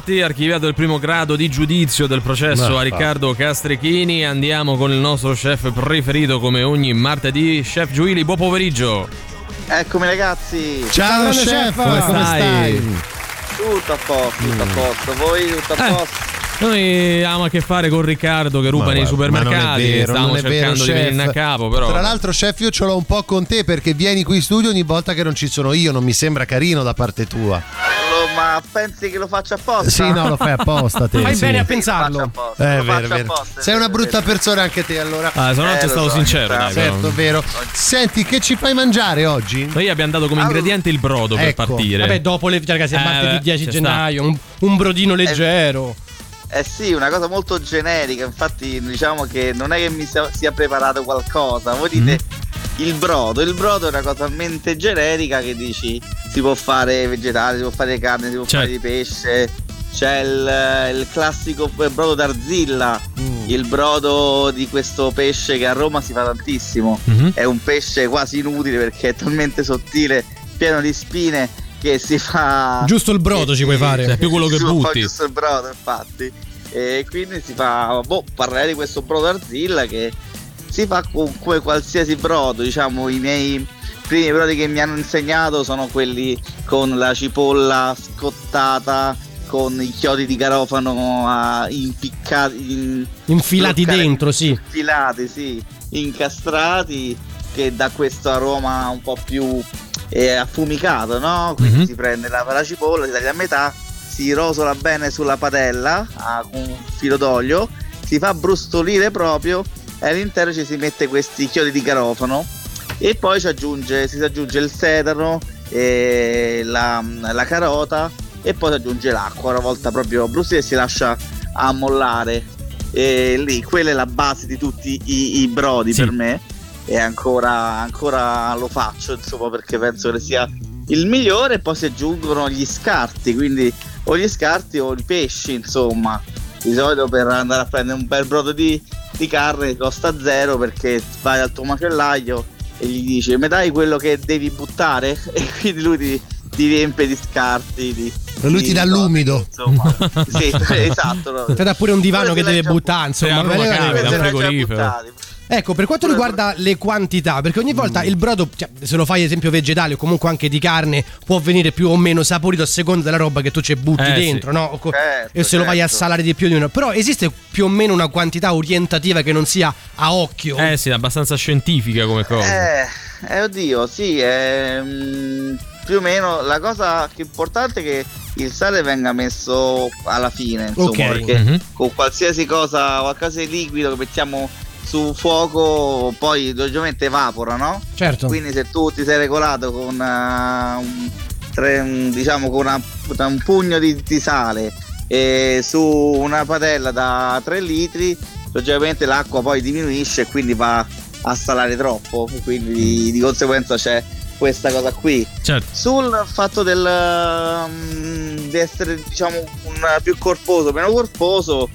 Party, archiviato il primo grado di giudizio del processo Ma a Riccardo Castrichini. Andiamo con il nostro chef preferito come ogni martedì, Chef Giuili. Buon pomeriggio. Eccomi ragazzi. Ciao, grande chef, chef, come come stai? stai? Tutto a posto, tutto a posto. Voi tutto a Eh. Noi abbiamo a che fare con Riccardo che ruba Ma nei guarda, supermercati. vero, Stiamo è vero, cercando di venirne a capo, però. Tra l'altro, chef, io ce l'ho un po' con te perché vieni qui in studio ogni volta che non ci sono io. Non mi sembra carino da parte tua. Lo- ma pensi che lo faccia apposta? Sì, no, lo fai apposta te. Fai sì. bene a pensarlo. apposta, Eh, vero, vero. apposta, Sei una brutta persona anche te, allora. Ah, se no Eh, stato so, sincero, dai. però. Certo, vero. Senti, che ci fai mangiare oggi? Noi abbiamo dato come ingrediente il brodo per Ecco. partire. Vabbè, dopo le cioè, ragazzi, è Eh, martedì beh, 10 ci gennaio, un, un brodino leggero. Eh sì, una cosa molto generica, infatti diciamo che non è che mi sia, preparato qualcosa, voi dite Mm. il brodo, il brodo è una cosa talmente generica che dici si può fare vegetale, si può fare carne, si può Certo. fare di pesce, c'è il, il classico brodo d'Arzilla, Mm. il brodo di questo pesce che a Roma si fa tantissimo, Mhm. è un pesce quasi inutile perché è talmente sottile, pieno di spine che si fa... Giusto il brodo ci puoi fare. Cioè, più quello che butti. Giusto il brodo, infatti. E quindi si fa. Boh, parlerei di questo brodo Arzilla che si fa con come qualsiasi brodo. Diciamo, i miei primi brodi che mi hanno insegnato sono quelli con la cipolla scottata, con i chiodi di garofano ah, impiccati. in- Infilati bloccati- dentro, sì. Infilati, sì. Incastrati, che dà questo aroma un po' più eh, affumicato, no? Quindi Mhm. si prende la, la cipolla, si taglia a metà, si rosola bene sulla padella ah, con un filo d'olio, si fa brustolire proprio e all'interno ci si mette questi chiodi di garofano e poi ci aggiunge, si aggiunge il sedano, e la, la carota e poi si aggiunge l'acqua una volta proprio brustolire e si lascia ammollare e lì quella è la base di tutti i, i brodi Sì. per me e ancora, ancora lo faccio insomma perché penso che sia il migliore e poi si aggiungono gli scarti quindi o gli scarti o i pesci insomma di solito per andare a prendere un bel brodo di, di carne costa zero perché vai al tuo macellaio e gli dici mi dai quello che devi buttare e quindi lui ti, ti riempie di scarti di, E lui ti dà l'umido. insomma sì esatto no. Te dà pure un divano Quello che deve buttare, insomma. Sì, a Roma capita, bene. un frigorifero. buttati. Ecco, per quanto riguarda le quantità, perché ogni volta il brodo, cioè, se lo fai ad esempio vegetale o comunque anche di carne, può venire più o meno saporito a seconda della roba che tu ci butti Eh, dentro, sì. no? Certo, e se lo vai a certo. salare di più di uno. Però esiste più o meno una quantità orientativa che non sia a occhio. Eh sì, abbastanza scientifica come cosa. Eh, eh, oddio, sì, è, mm, più o meno la cosa è importante è che il sale venga messo alla fine, insomma, Ok. perché Mhm. con qualsiasi cosa, qualcosa di liquido che mettiamo su fuoco, poi logicamente evapora, no? Certo. Quindi se tu ti sei regolato con eh, un, tre- un- diciamo con una- un pugno di, di sale e su una padella da 3 litri, logicamente l'acqua poi diminuisce e quindi va a salare troppo, quindi di, di conseguenza c'è questa cosa qui. Certo. Sul fatto del, mm, di essere diciamo un più corposo, meno corposo,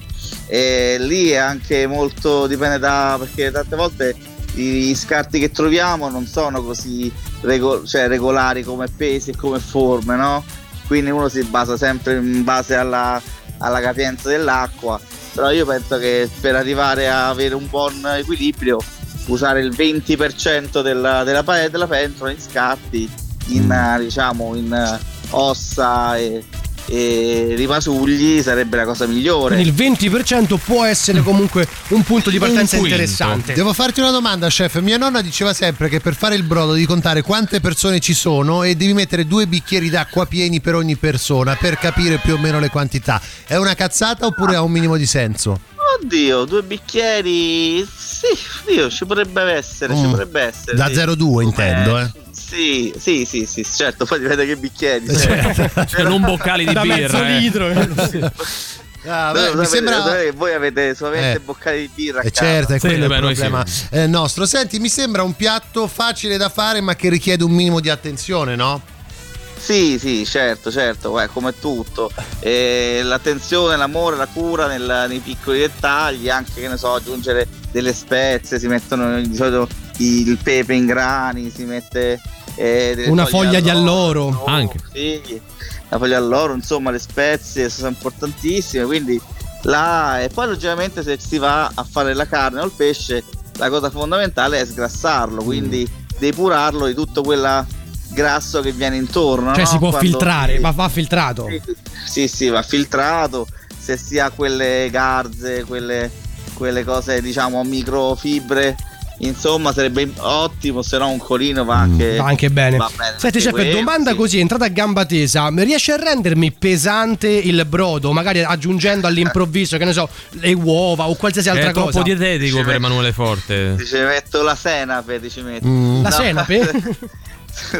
eh, lì è anche molto dipende da perché tante volte i scarti che troviamo non sono così rego- cioè, regolari come pesi e come forme, no? Quindi uno si basa sempre in base alla, alla capienza dell'acqua. Però io penso che per arrivare a avere un buon equilibrio usare il 20% della, della, della pentola in scarti, in, eh, diciamo, in ossa e, e rimasugli sarebbe la cosa migliore. Quindi il 20% può essere comunque un punto di partenza interessante. Devo farti una domanda, chef. Mia nonna diceva sempre che per fare il brodo devi contare quante persone ci sono e devi mettere due bicchieri d'acqua pieni per ogni persona per capire più o meno le quantità. È una cazzata oppure ha un minimo di senso? Oddio, due bicchieri. Sì, Dio, ci potrebbe essere, ci Mm. potrebbe essere. Da sì. 0,2 intendo, eh. Sì, sì, sì, sì, certo, poi dipende che bicchieri. Cioè, non boccali di Da birra. mezzo eh. litro. Ah, No, beh, mi sapete- sembra. che voi avete solamente Eh. boccali di birra. Eh certo, è Sì, quello beh, il problema sì. eh, nostro. Senti, mi sembra un piatto facile da fare, ma che richiede un minimo di attenzione, no? Sì, sì, certo, certo, eh, come tutto. Eh, l'attenzione, l'amore, la cura nel- nei piccoli dettagli, anche che ne so, aggiungere delle spezie, si mettono di solito il pepe in grani, si mette eh, Una foglia di alloro, alloro. Anche. Sì, la foglia alloro, insomma, le spezie sono importantissime, quindi là e poi logicamente se si va a fare la carne o il pesce, la cosa fondamentale è sgrassarlo, quindi depurarlo di tutto quel grasso che viene intorno. Cioè no? si può Quando- filtrare, va, va filtrato. Sì, sì, va filtrato, se si ha quelle garze, quelle, quelle cose diciamo microfibre, insomma sarebbe ottimo, se no un colino va anche, Va anche bene. va bene Senti, anche chef, quello, domanda sì. così, entrata a gamba tesa, mi riesci a rendermi pesante il brodo, magari aggiungendo all'improvviso, che ne so, le uova o qualsiasi altra È troppo cosa? dietetico per Emanuele Forte. Ti ci metto la senape, ti ci metto. La No. senape?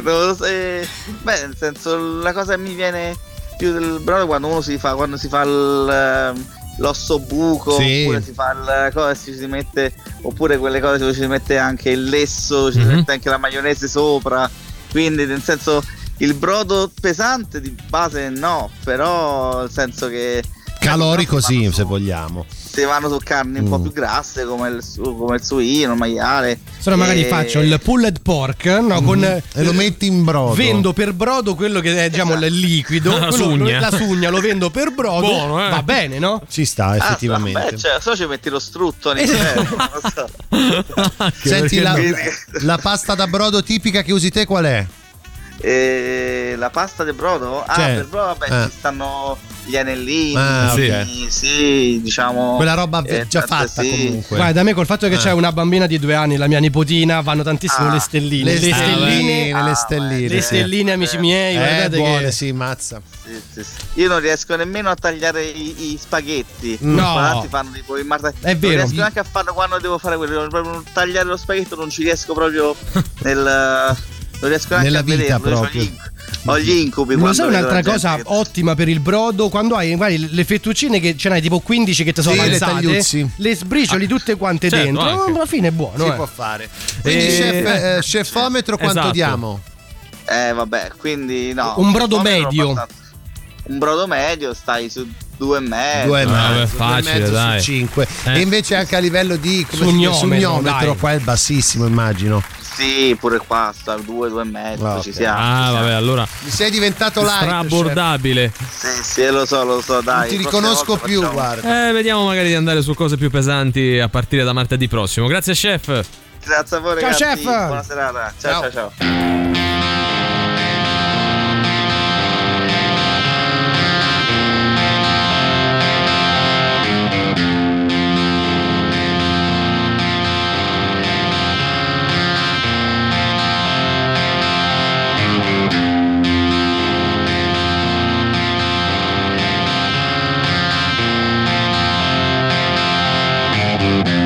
Eh, beh, nel senso, la cosa che mi viene più del brodo è quando uno si fa, quando si fa il, ehm, l'osso buco, Sì. oppure si fa il cosa ci si mette, oppure quelle cose dove ci si mette anche il lesso, ci si Mhm. mette anche la maionese sopra. Quindi, nel senso, il brodo pesante di base no, però nel senso che Calorico sì, se vogliamo. si vanno su carni un po' Mm. più grasse come il, su- come il suino, il maiale. Se no magari E- faccio il pulled pork, no, con... Mm-hmm. E lo metti in brodo. Vendo per brodo quello che è diciamo il liquido, La quello- sugna. la sugna lo vendo per brodo, Buono, eh. va bene, no? Ci sta, Ah, effettivamente. Beh, cioè, so ci metti lo strutto lo so. Senti, la, la pasta da brodo tipica che usi te qual è? E la pasta di brodo? Ah, Cioè, per brodo, vabbè, eh. ci stanno gli anellini, Ah, sì. sì, diciamo. Quella roba eh, già fatta sì. comunque. Guarda, da me col fatto che Eh. c'è una bambina di due anni, la mia nipotina, vanno tantissimo Ah, le stelline. Le Le stelline, stelline, le stelline. le stelline, amici miei, Eh, guardate buone, che... sì, mazza. Sì, sì, sì. Io non riesco nemmeno a tagliare i, i spaghetti. No. Guardate, fanno tipo il martedì. È vero. Non riesco neanche a farlo quando devo fare quello. Proprio tagliare lo spaghetto non ci riesco proprio nel. Non riesco neanche Nella a vita vederlo. Proprio. gli, ho gli incubi. Lo quando sai un'altra cosa gente che- ottima per il brodo? Quando hai magari le fettuccine che ce n'hai tipo 15 che ti sono Sì, le avanzate, tagliuzzi. le sbricioli tutte quante Certo, dentro, anche. alla fine è buono. si eh. può fare. Quindi, Eh, chef, eh, chefometro, quanto esatto. diamo? Eh, vabbè, quindi no. Un brodo medio. Un brodo medio stai su due e mezzo. Due e vabbè, mezzo, due e facile, mezzo dai. su cinque. Eh. E invece anche a livello di dai. qua è bassissimo, immagino. Sì, pure qua sta due, due e mezzo. Ah, Ci ok. siamo. Ah, ci vabbè, allora. Mi sei diventato light. chef. Strabordabile. siamo. Sì, sì, lo so, lo so, dai. Non ti riconosco più, facciamo- guarda. Eh, vediamo magari di andare su cose più pesanti a partire da martedì prossimo. Grazie, chef. Grazie a voi, Ciao, ragazzi. chef. Buona serata. ciao. ciao. ciao. Thank.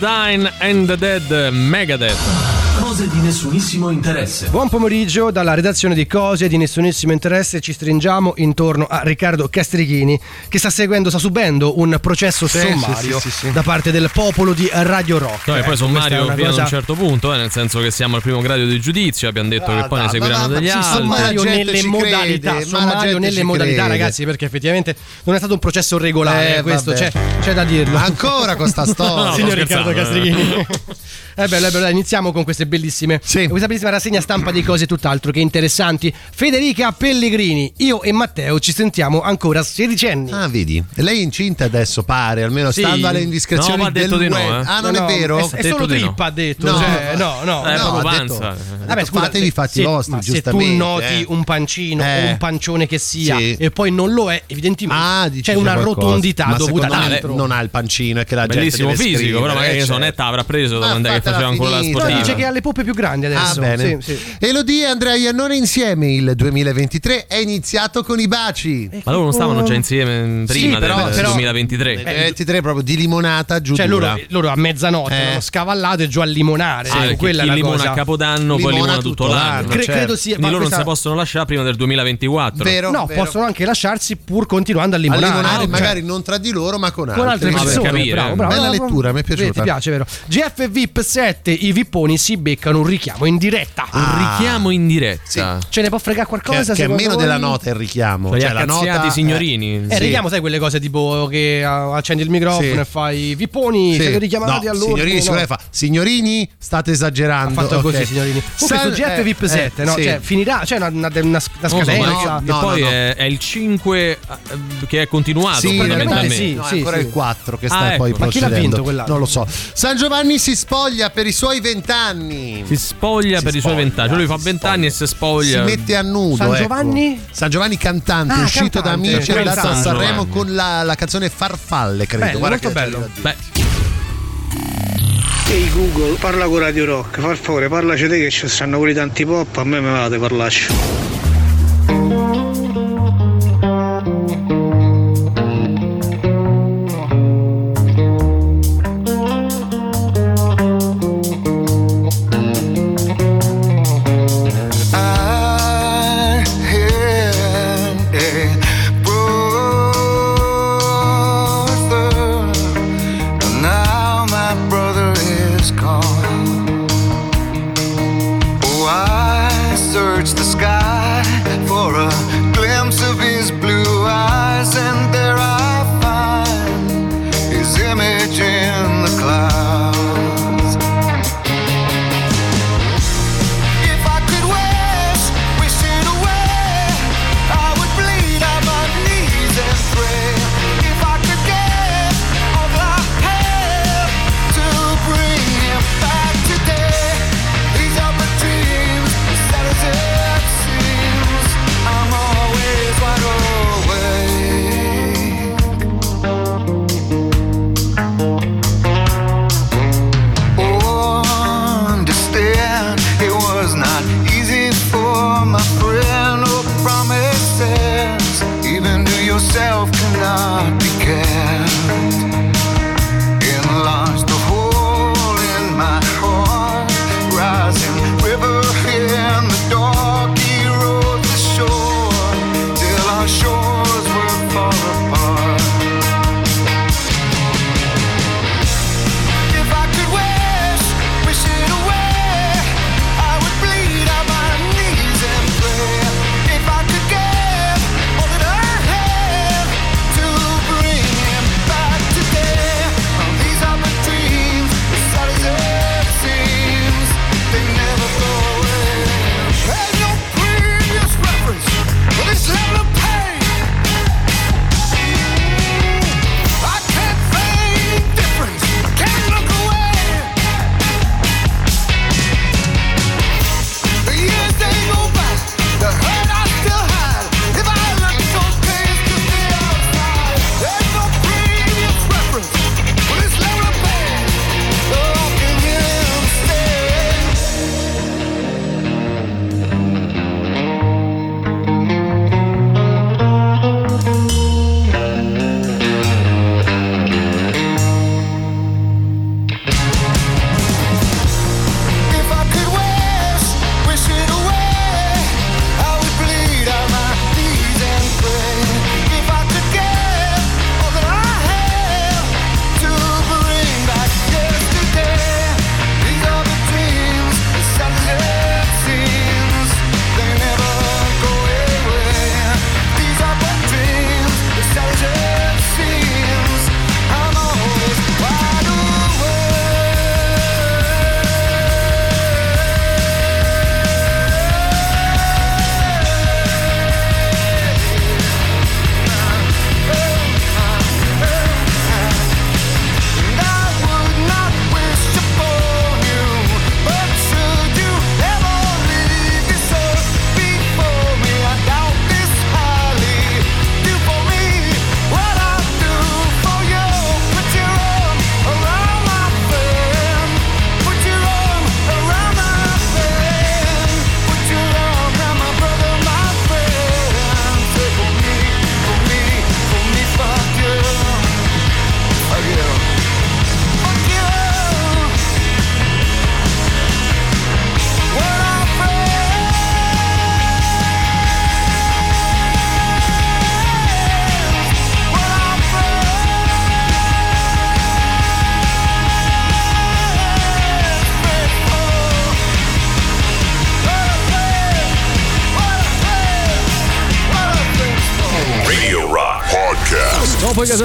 Dying and the Dead Megadeth. Cose di nessunissimo interesse. Buon pomeriggio dalla redazione di Cose di nessunissimo interesse. Ci stringiamo intorno a Riccardo Castrichini che sta seguendo, sta subendo un processo Sì, sommario sì, sì, sì, sì. da parte del popolo di Radio Rock. No, e poi Ecco, sommario ad cosa- un certo punto, eh, nel senso che siamo al primo grado di giudizio, abbiamo detto che poi ne seguiranno degli altri. sommario nelle modalità, crede, sommario nelle modalità, ragazzi, perché effettivamente non è stato un processo regolare, Eh, eh, questo c'è, c'è da dirlo. Ancora con sta storia. Signor No, sto Riccardo scherzando, Castrichini. Bello, è bello, dai, iniziamo con queste bellissime. Questa bellissima rassegna stampa di cose tutt'altro che interessanti. Federica Pellegrini, io e Matteo ci sentiamo ancora sedicenni. Ah, vedi? Lei è incinta adesso, pare, almeno Sì. stando alle indiscrezioni No, ma ha detto del di no, eh. Ah, non No, è vero? È, è solo di no. trippa, ha detto. No. cioè, no, no. Eh, no. proprio ha detto- panza. Vabbè, fatevi i fatti se- vostri, ma se tu giustamente. noti eh. un pancino Eh. o un pancione che sia Sì. e poi non lo è, evidentemente Ah, c'è una qualcosa. rotondità Ma dovuta all'altro. non ha il pancino, è che la Bellissimo gente deve fisico, però magari eh, che so, certo. Netta avrà preso quando è che faceva ancora la sportiva. dice che ha le poppe più grandi adesso. Ah, bene. Sì, sì. Elodie e Andrea Iannone insieme il 2023 è iniziato con i baci. Ma loro non stavano già insieme prima Sì, però- del però- 2023. Nel 23 proprio di limonata giù Cioè loro, loro a mezzanotte Eh. hanno scavallato e giù a limonare. Sì, Eh, quella chi limona cosa. a Capodanno poi Limona limona tutto tutto l'anno. l'anno, Cre- certo. credo sia. Quindi ma loro non questa- si possono lasciare prima del 2024. Vero, No, vero. possono anche lasciarsi pur continuando a a limonare. limonare Cioè, magari non tra di loro ma con altri. con altre persone. capire. bravo, bravo, Bella lettura, mi è piaciuta. Ti piace, vero? GF VIP 7, i vipponi si beccano un richiamo in diretta. Un Ah. richiamo in diretta. Ce ne può fregare Che, qualcosa? che è secondo meno voi? della nota il richiamo. Cioè, Cioè, la nota signorini. Eh, Sì. richiamo, sai quelle cose tipo che ah, accendi il microfono Sì. e fai vipponi, Sì. siete richiamati no, all'ordine. signorini, no? fa signorini, state esagerando. Ha fatto così, ok. signorini. Comunque San- su GF eh, VIP eh, 7, no? sì. Cioè, finirà, c'è una, una, una, una so, scadenza. ma no, che no, poi no, no. È, è il 5 eh, che è continuato Sì, fondamentalmente. sì. no, è ancora sì. il 4 che Ah, sta ecco. poi Ma chi l'ha procedendo. vinto quell'anno? Non lo so. San Giovanni si spoglia per i suoi vent'anni. Si spoglia Si per i suoi spoglia, vent'anni. Cioè lui fa vent'anni e si spoglia. Si mette a nudo. San ecco. Giovanni? San Giovanni cantante, Ah, uscito da cantante. Amici, è Quel andato a San Sanremo con la, la canzone Farfalle, credo. Bello, Guarda molto che bello. Beh, Ehi Google, parla con Radio Rock, per favore, parlaci te che ci stanno quelli tanti pop, a me me vate parlarci.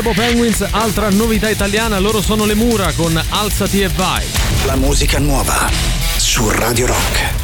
Gazebo Penguins, altra novità italiana, loro sono le Mura con Alzati e vai. La musica nuova su Radio Rock.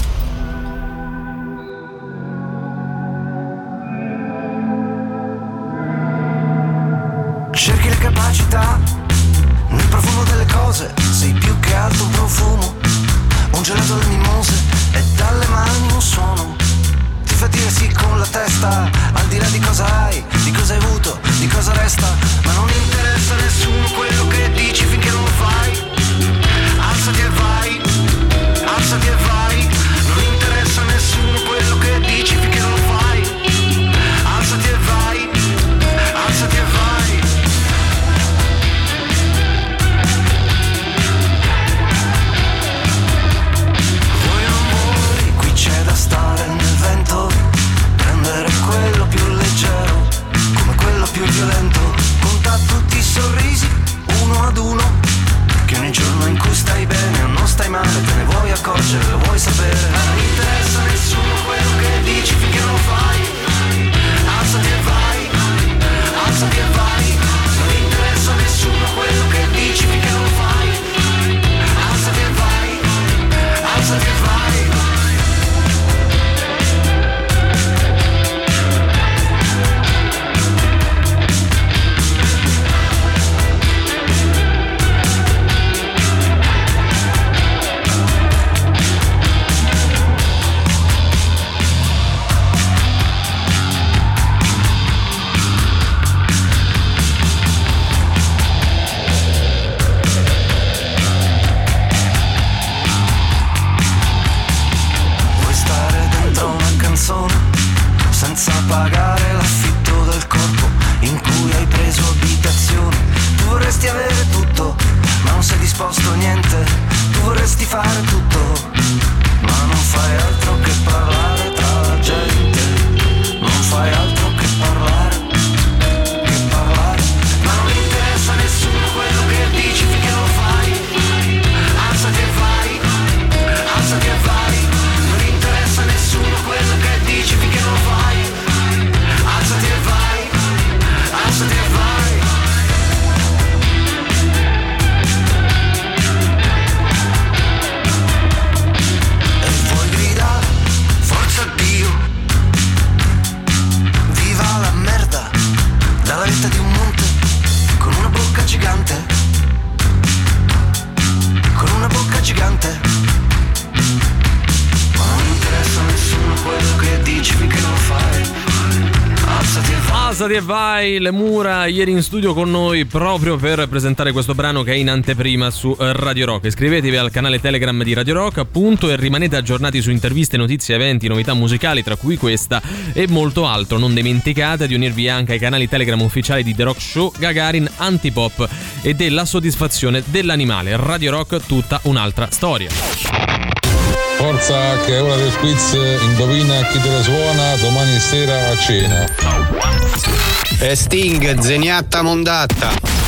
E vai, le mura ieri in studio con noi proprio per presentare questo brano che è in anteprima su eh, Radio Rock. Iscrivetevi al canale Telegram di Radio Rock appunto e rimanete aggiornati su interviste, notizie, eventi, novità musicali tra cui questa e molto altro. Non dimenticate di unirvi anche ai canali Telegram ufficiali di The Rock Show, Gagarin, Antipop e della soddisfazione dell'animale. Radio Rock tutta un'altra storia. Forza che è ora del quiz, indovina chi te la suona domani sera a cena. E Sting, zeniatta mondatta.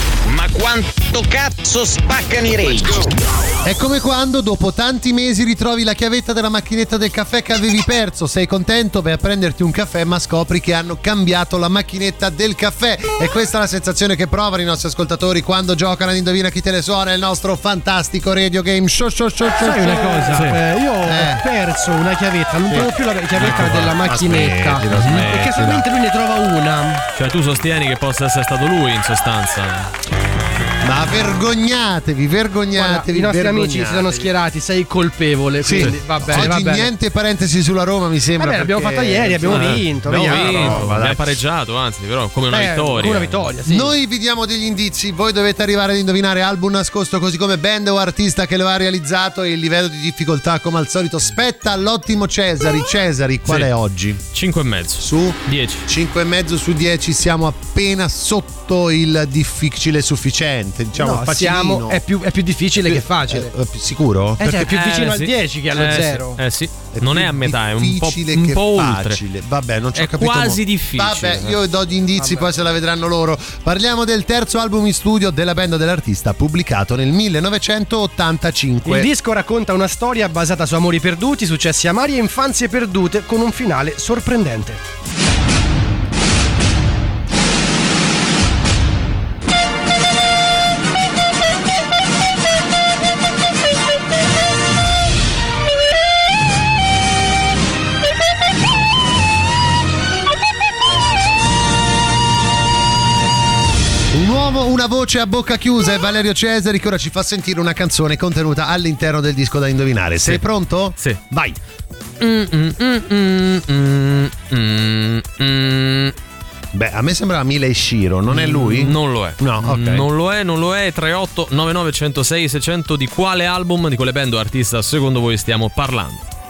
Quanto cazzo spaccano i rage? È come quando dopo tanti mesi ritrovi la chiavetta della macchinetta del caffè che avevi perso. Sei contento, vai a prenderti un caffè, ma scopri che hanno cambiato la macchinetta del caffè. E questa è la sensazione che provano i nostri ascoltatori quando giocano ad Indovina chi te le suona il nostro fantastico radio game show show show show. Sai una cosa? Eh, io ho Eh. perso una chiavetta, non Sì. trovo più la chiavetta Ecco della macchinetta. Aspettila, aspettila. E casualmente lui ne trova una. Cioè tu sostieni che possa essere stato lui in sostanza. Ma vergognatevi, vergognatevi. I nostri amici si vergognatevi. sono schierati, sei colpevole. Sì. Quindi va bene, va Oggi bene. niente parentesi sulla Roma, mi sembra. Vabbè, l'abbiamo fatta ieri, abbiamo Eh. vinto. Abbiamo vinto, dai. abbiamo pareggiato, anzi, però come una Eh, vittoria. come una vittoria, sì. Noi vi diamo degli indizi, voi dovete arrivare ad indovinare album nascosto così come band o artista che lo ha realizzato e il livello di difficoltà come al solito spetta all'ottimo Cesari. Cesari, qual Sì. è oggi? 5 e mezzo. Su 10. 5 e mezzo su 10 siamo appena sotto il difficile sufficiente, diciamo No, siamo, è, più, è più difficile che facile. Eh, eh, sicuro? Eh, cioè, è più Eh, vicino al sì. 10 che allo Eh, sì. 0. Eh sì, non è a metà, è un po', difficile un che po' oltre. facile. Vabbè, non ci ho È capito. quasi mo- difficile. Vabbè, io do gli indizi, poi se la vedranno loro. Parliamo del terzo album in studio della band dell'artista, pubblicato nel 1985. Il disco racconta una storia basata su amori perduti, successi amari e infanzie perdute con un finale sorprendente. Una voce a bocca chiusa è Valerio Cesari che ora ci fa sentire una canzone contenuta all'interno del disco da indovinare. Sei pronto? Sì. Vai. Mm, mm, mm, mm, mm, mm, mm. Beh, a me sembrava Mila Shiro, non è lui? Non lo è. No, ok. Non lo è, non lo è. 38 99 106 600 di quale album, di quale band o artista secondo voi stiamo parlando?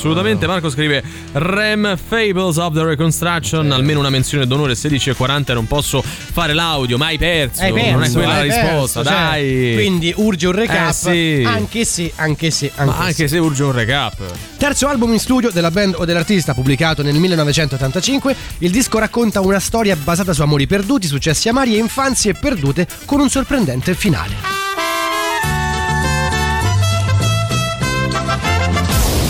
Assolutamente. Marco scrive Rem Fables of the Reconstruction, almeno una menzione d'onore 16.40 non posso fare l'audio, ma hai perso. Hai perso, non è quella la risposta, perso, cioè, dai. Quindi urge un recap. Eh, sì. Anche se, anche se, anche, Ma anche se urge un recap. Terzo album in studio della band o dell'artista pubblicato nel 1985, il disco racconta una storia basata su amori perduti, successi amari e infanzie perdute con un sorprendente finale.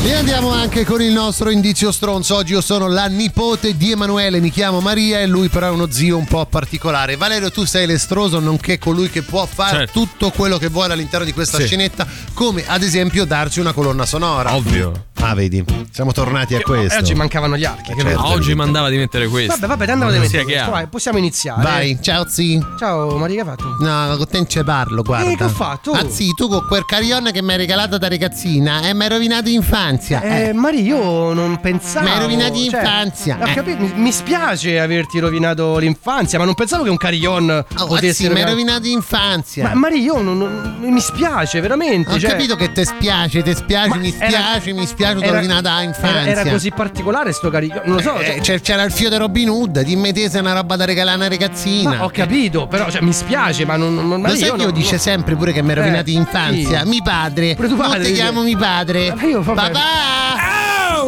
E andiamo anche con il nostro indizio stronzo. Oggi io sono la nipote di Emanuele, mi chiamo Maria e lui però è uno zio un po' particolare. Valerio, tu sei l'estroso, nonché colui che può fare Certo. tutto quello che vuole all'interno di questa Sì. scenetta, come ad esempio darci una colonna sonora. Ovvio. Ah, vedi, siamo tornati a questo. E oggi mancavano gli archi. che certo. Ah, oggi mandava di mettere questo. Vabbè, vabbè, andiamo a Non mettere questo. Vai, possiamo iniziare. Vai, ciao zi. Ciao Maria, che hai fatto? No, con te non ce parlo, guarda. Eh, che ho fatto? Ah, sì, tu con quel carillon che mi hai regalato da ragazzina e mi hai rovinato l'infanzia. Eh, Maria, io non pensavo. Mi hai rovinato cioè, l'infanzia. ho Eh. capito, mi, mi spiace averti rovinato l'infanzia, ma non pensavo che un carillon Oh, potesse sì, mi hai rovinato l'infanzia. Ma Maria, io non, non- mi spiace veramente. Ho cioè- capito che ti spiace, ti spiace, mi era- spiace, mi spiace, ti ho era- rovinata l'infanzia. Era, era così particolare sto carillon, non lo so. Eh, cioè- c'era il fio di Robin Hood, dimmi te se è una roba da regalare a una ragazzina. Ma ho capito, però cioè, mi spiace, ma non. non Lo Maria, sai io che io non- dice sempre pure che mi hai Eh, rovinato l'infanzia? sì. Mi padre. Pure Non padre, ti dice. chiamo mi padre. Ma io. Papà!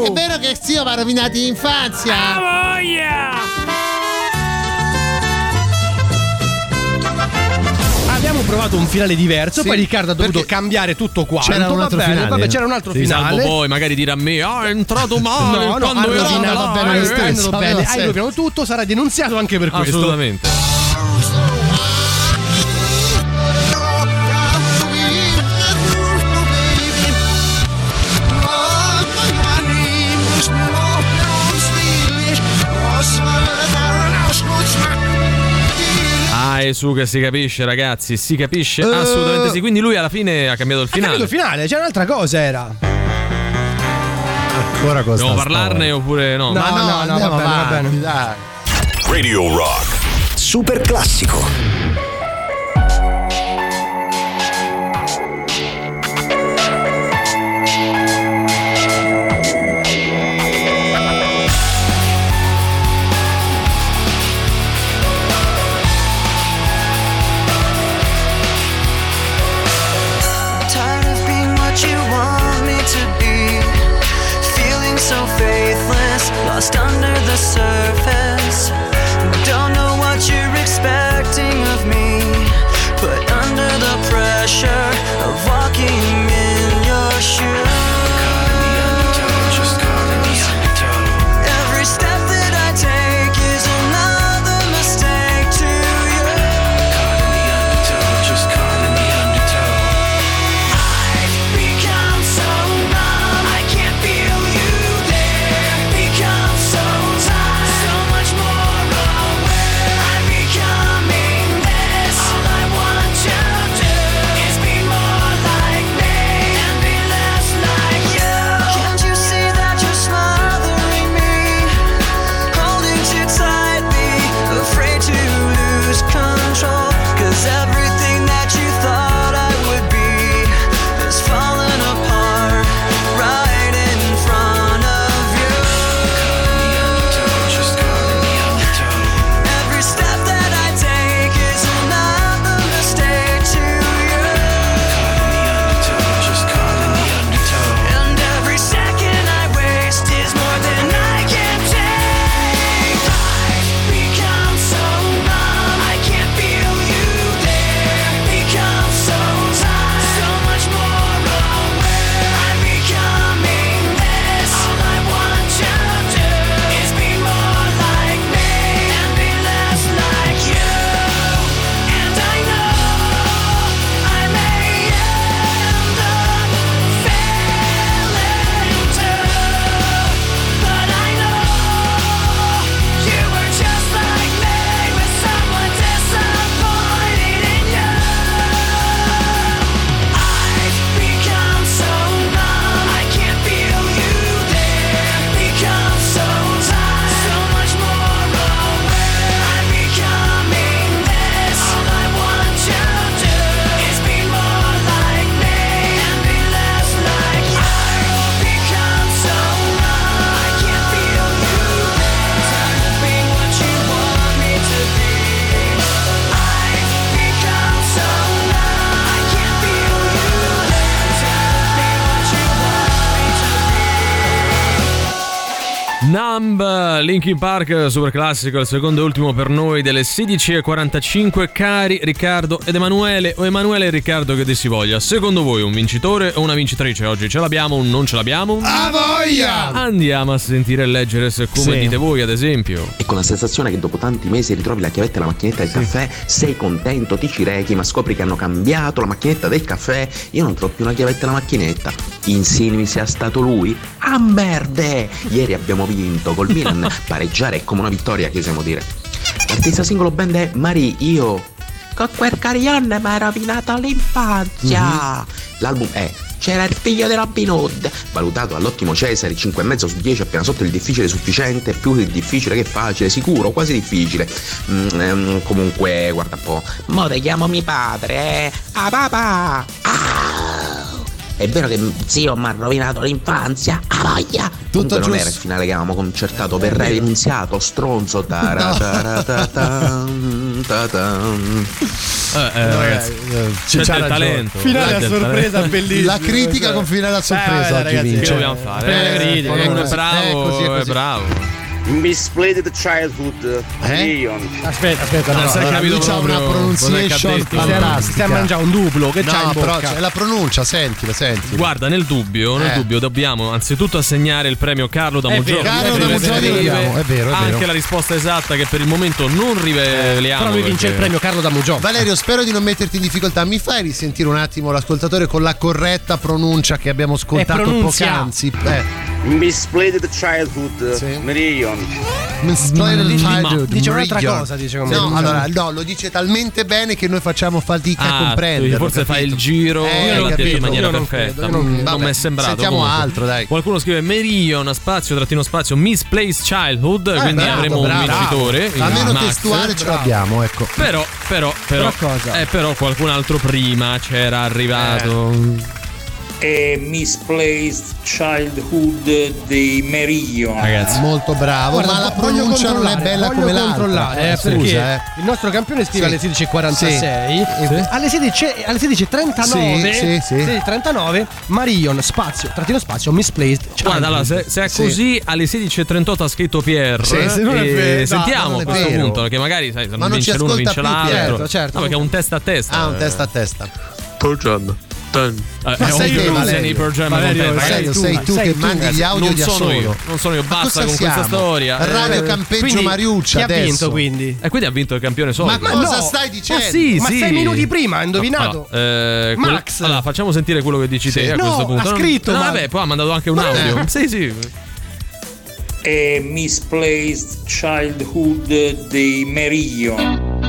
È vero che zio mi ha rovinato l'infanzia? Abbiamo provato un finale diverso, Sì, poi Riccardo ha dovuto cambiare tutto quanto. c'era un va altro bene, finale? Vabbè, c'era un altro salvo finale. poi, magari dire a me, ah, è entrato male. No, no, quando ha era rovinato là, bene eh, lo stesso. eh, È andato bene, hai rovinato tutto, sarà denunziato anche per questo. Assolutamente. E su che si capisce, ragazzi, si capisce Eh. assolutamente sì. Quindi lui alla fine ha cambiato il Ha capito finale. il finale, c'era un'altra cosa era. Ancora cosa? Devo parlarne oppure no? No, Ma no, no, no, andiamo va bene, va bene. dai. Radio Rock. Super classico. The surface. Linkin Park, super classico, il secondo e ultimo per noi delle 16.45. Cari Riccardo ed Emanuele, o Emanuele e Riccardo che dir si voglia. Secondo voi un vincitore o una vincitrice oggi? Ce l'abbiamo o non ce l'abbiamo? A voglia! Andiamo a sentire e leggere se come Sì. dite voi, ad esempio. E con la sensazione che dopo tanti mesi ritrovi la chiavetta e la macchinetta del caffè, sei contento, ti ci rechi, ma scopri che hanno cambiato la macchinetta del caffè, io non trovo più la chiavetta e la macchinetta. Insinui sia stato lui? A merde! Ieri abbiamo vinto col Milan, pareggiare è come una vittoria, che osiamo dire. L'artista singolo band è Mari, io. Con quel carillon mi ha rovinato l'infanzia. L'album è C'era il figlio di Robin Hood, valutato all'ottimo Cesare 5,5 su 10, appena sotto il difficile sufficiente, più il difficile che facile, sicuro, quasi difficile. Mm, ehm, comunque, guarda un po'. Mo te chiamo mio padre, eh? Ah papà! Ah! È vero che zio mi ha rovinato l'infanzia? Ah voglia! Comunque non giusto. era il finale che avevamo concertato, verrà evidenziato, stronzo. tarataratam, tatam. Eh, eh, ragazzi, c'è c'ha del ragione. talento. Finale c'è a del sorpresa, talento. bellissimo. La critica con finale a sorpresa Eh, oggi ragazzi, vince. Che dobbiamo fare? Eh, Eh, critica, eh, uno è così, bravo, eh, così, è così. bravo. Misplaced childhood. Leon. Aspetta, aspetta, Non no, si è allora, capito c'ha una pronunciation fantastica. Stai a mangiare un duplo, che c'ha in No, però bocca? c'è la pronuncia, sentila, senti. Guarda, nel dubbio, nel Eh. dubbio dobbiamo anzitutto assegnare il premio Carlo da vero, Carlo da diamo, è vero, è Anche vero. la risposta esatta che per il momento non riveliamo. Però lui vince il premio Carlo da Mugiò. Valerio, spero di non metterti in difficoltà. Mi fai risentire un attimo l'ascoltatore con la corretta pronuncia che abbiamo ascoltato poc'anzi? Eh. Misplaced childhood. Merion. Misplaced Dici- childhood, dice un'altra Meridian. cosa, dice No, come- allora, no, lo dice talmente bene che noi facciamo fatica Ah, a comprendere. forse fa il giro e detto in maniera perfetta. non, mi è sembrato. Sentiamo comunque. altro, dai. Qualcuno scrive Merion, spazio, trattino spazio, Misplaced Childhood. Eh, quindi bravo, avremo un bravo. vincitore. Almeno Max. testuale ce l'abbiamo, ecco. Però, però, però, Però cosa? eh, però qualcun altro prima c'era arrivato. E Misplaced Childhood di Merion. Ragazzi. Molto bravo, Guarda, ma la pronuncia non è bella come l'altra. controllare, eh, Scusa, perché eh. il nostro campione scrive Sì. alle 16.46 Sì. alle 16 alle 16.39 Sì, sì, sì. 16.39 Marion spazio trattino spazio misplaced Guarda, allora, se, se è Sì. così, alle 16.38 ha scritto Pierre. Sì, sì, non è vero. No, Sentiamo non è a questo vero. punto, che magari sai, se Ma non non vince l'uno, ascolta vince più l'altro. Pierre. Certo, No, perché è un testa a testa. Ah, un testa a testa. Eh, Ma è sei te, non Valerio. sei nei Pearl Jam Valerio, te, sei tu, sei tu che mandi gli audio non da sono solo. io, non sono io, Ma basta con siamo? questa storia. Radio Campeggio Mariuccia chi ha adesso. vinto quindi? E quindi ha vinto il campione solo. Ma cosa stai dicendo? Ma sì, Ma sì. sei minuti prima ha indovinato No, eh, Max. Allora, facciamo sentire quello che dici Sì. te a No, questo punto. ha scritto, No, ma- vabbè, poi ha mandato anche un audio. Eh. Sì, sì. E Misplaced Childhood di Merion.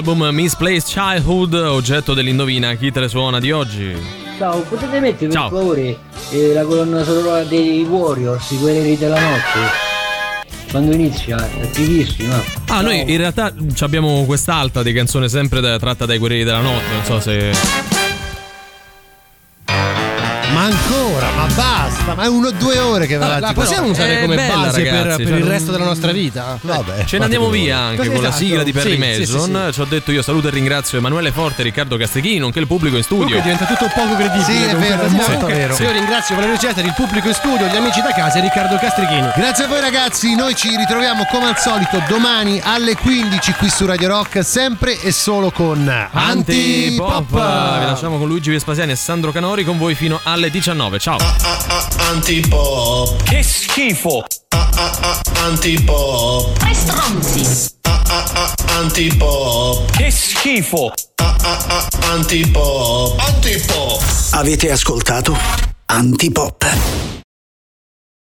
Questo album Misplaced Childhood, oggetto dell'indovina. Chi te le suona di oggi? Ciao, potete mettere per Ciao. favore eh, la colonna sonora dei Warriors, i guerrieri della notte? Quando inizia, è fighissima. Ah, noi in realtà ci abbiamo quest'altra di canzone sempre da- tratta dai guerrieri della notte. Non so se. Ma ancora, basta, ma è uno o due ore che va avanti. la possiamo però. usare è come bella, base per- ragazzi, per, cioè, il non- resto della nostra vita? Vabbè, Ce ne andiamo via anche Così, con la esatto. sigla di Perry Sì, Mason. sì, sì, Ci ho detto io saluto e ringrazio Emanuele Forte, Riccardo Castrichini, nonché il pubblico in studio. Comunque diventa tutto poco credibile. Sì, è vero, è molto vero. Io ringrazio Valerio Cesari, il pubblico in studio, gli amici da casa e Riccardo Castrichini. Grazie a voi ragazzi, noi ci ritroviamo come al solito domani alle 15 qui su Radio Rock, sempre e solo con Antipop. Antipop. Vi lasciamo con Luigi Vespasiani e Sandro Canori con voi fino alle 19. Ciao. Antipop. Che schifo. Antipop. Tre stronzi. Antipop. Che schifo. Antipop. Antipop. Avete ascoltato Antipop.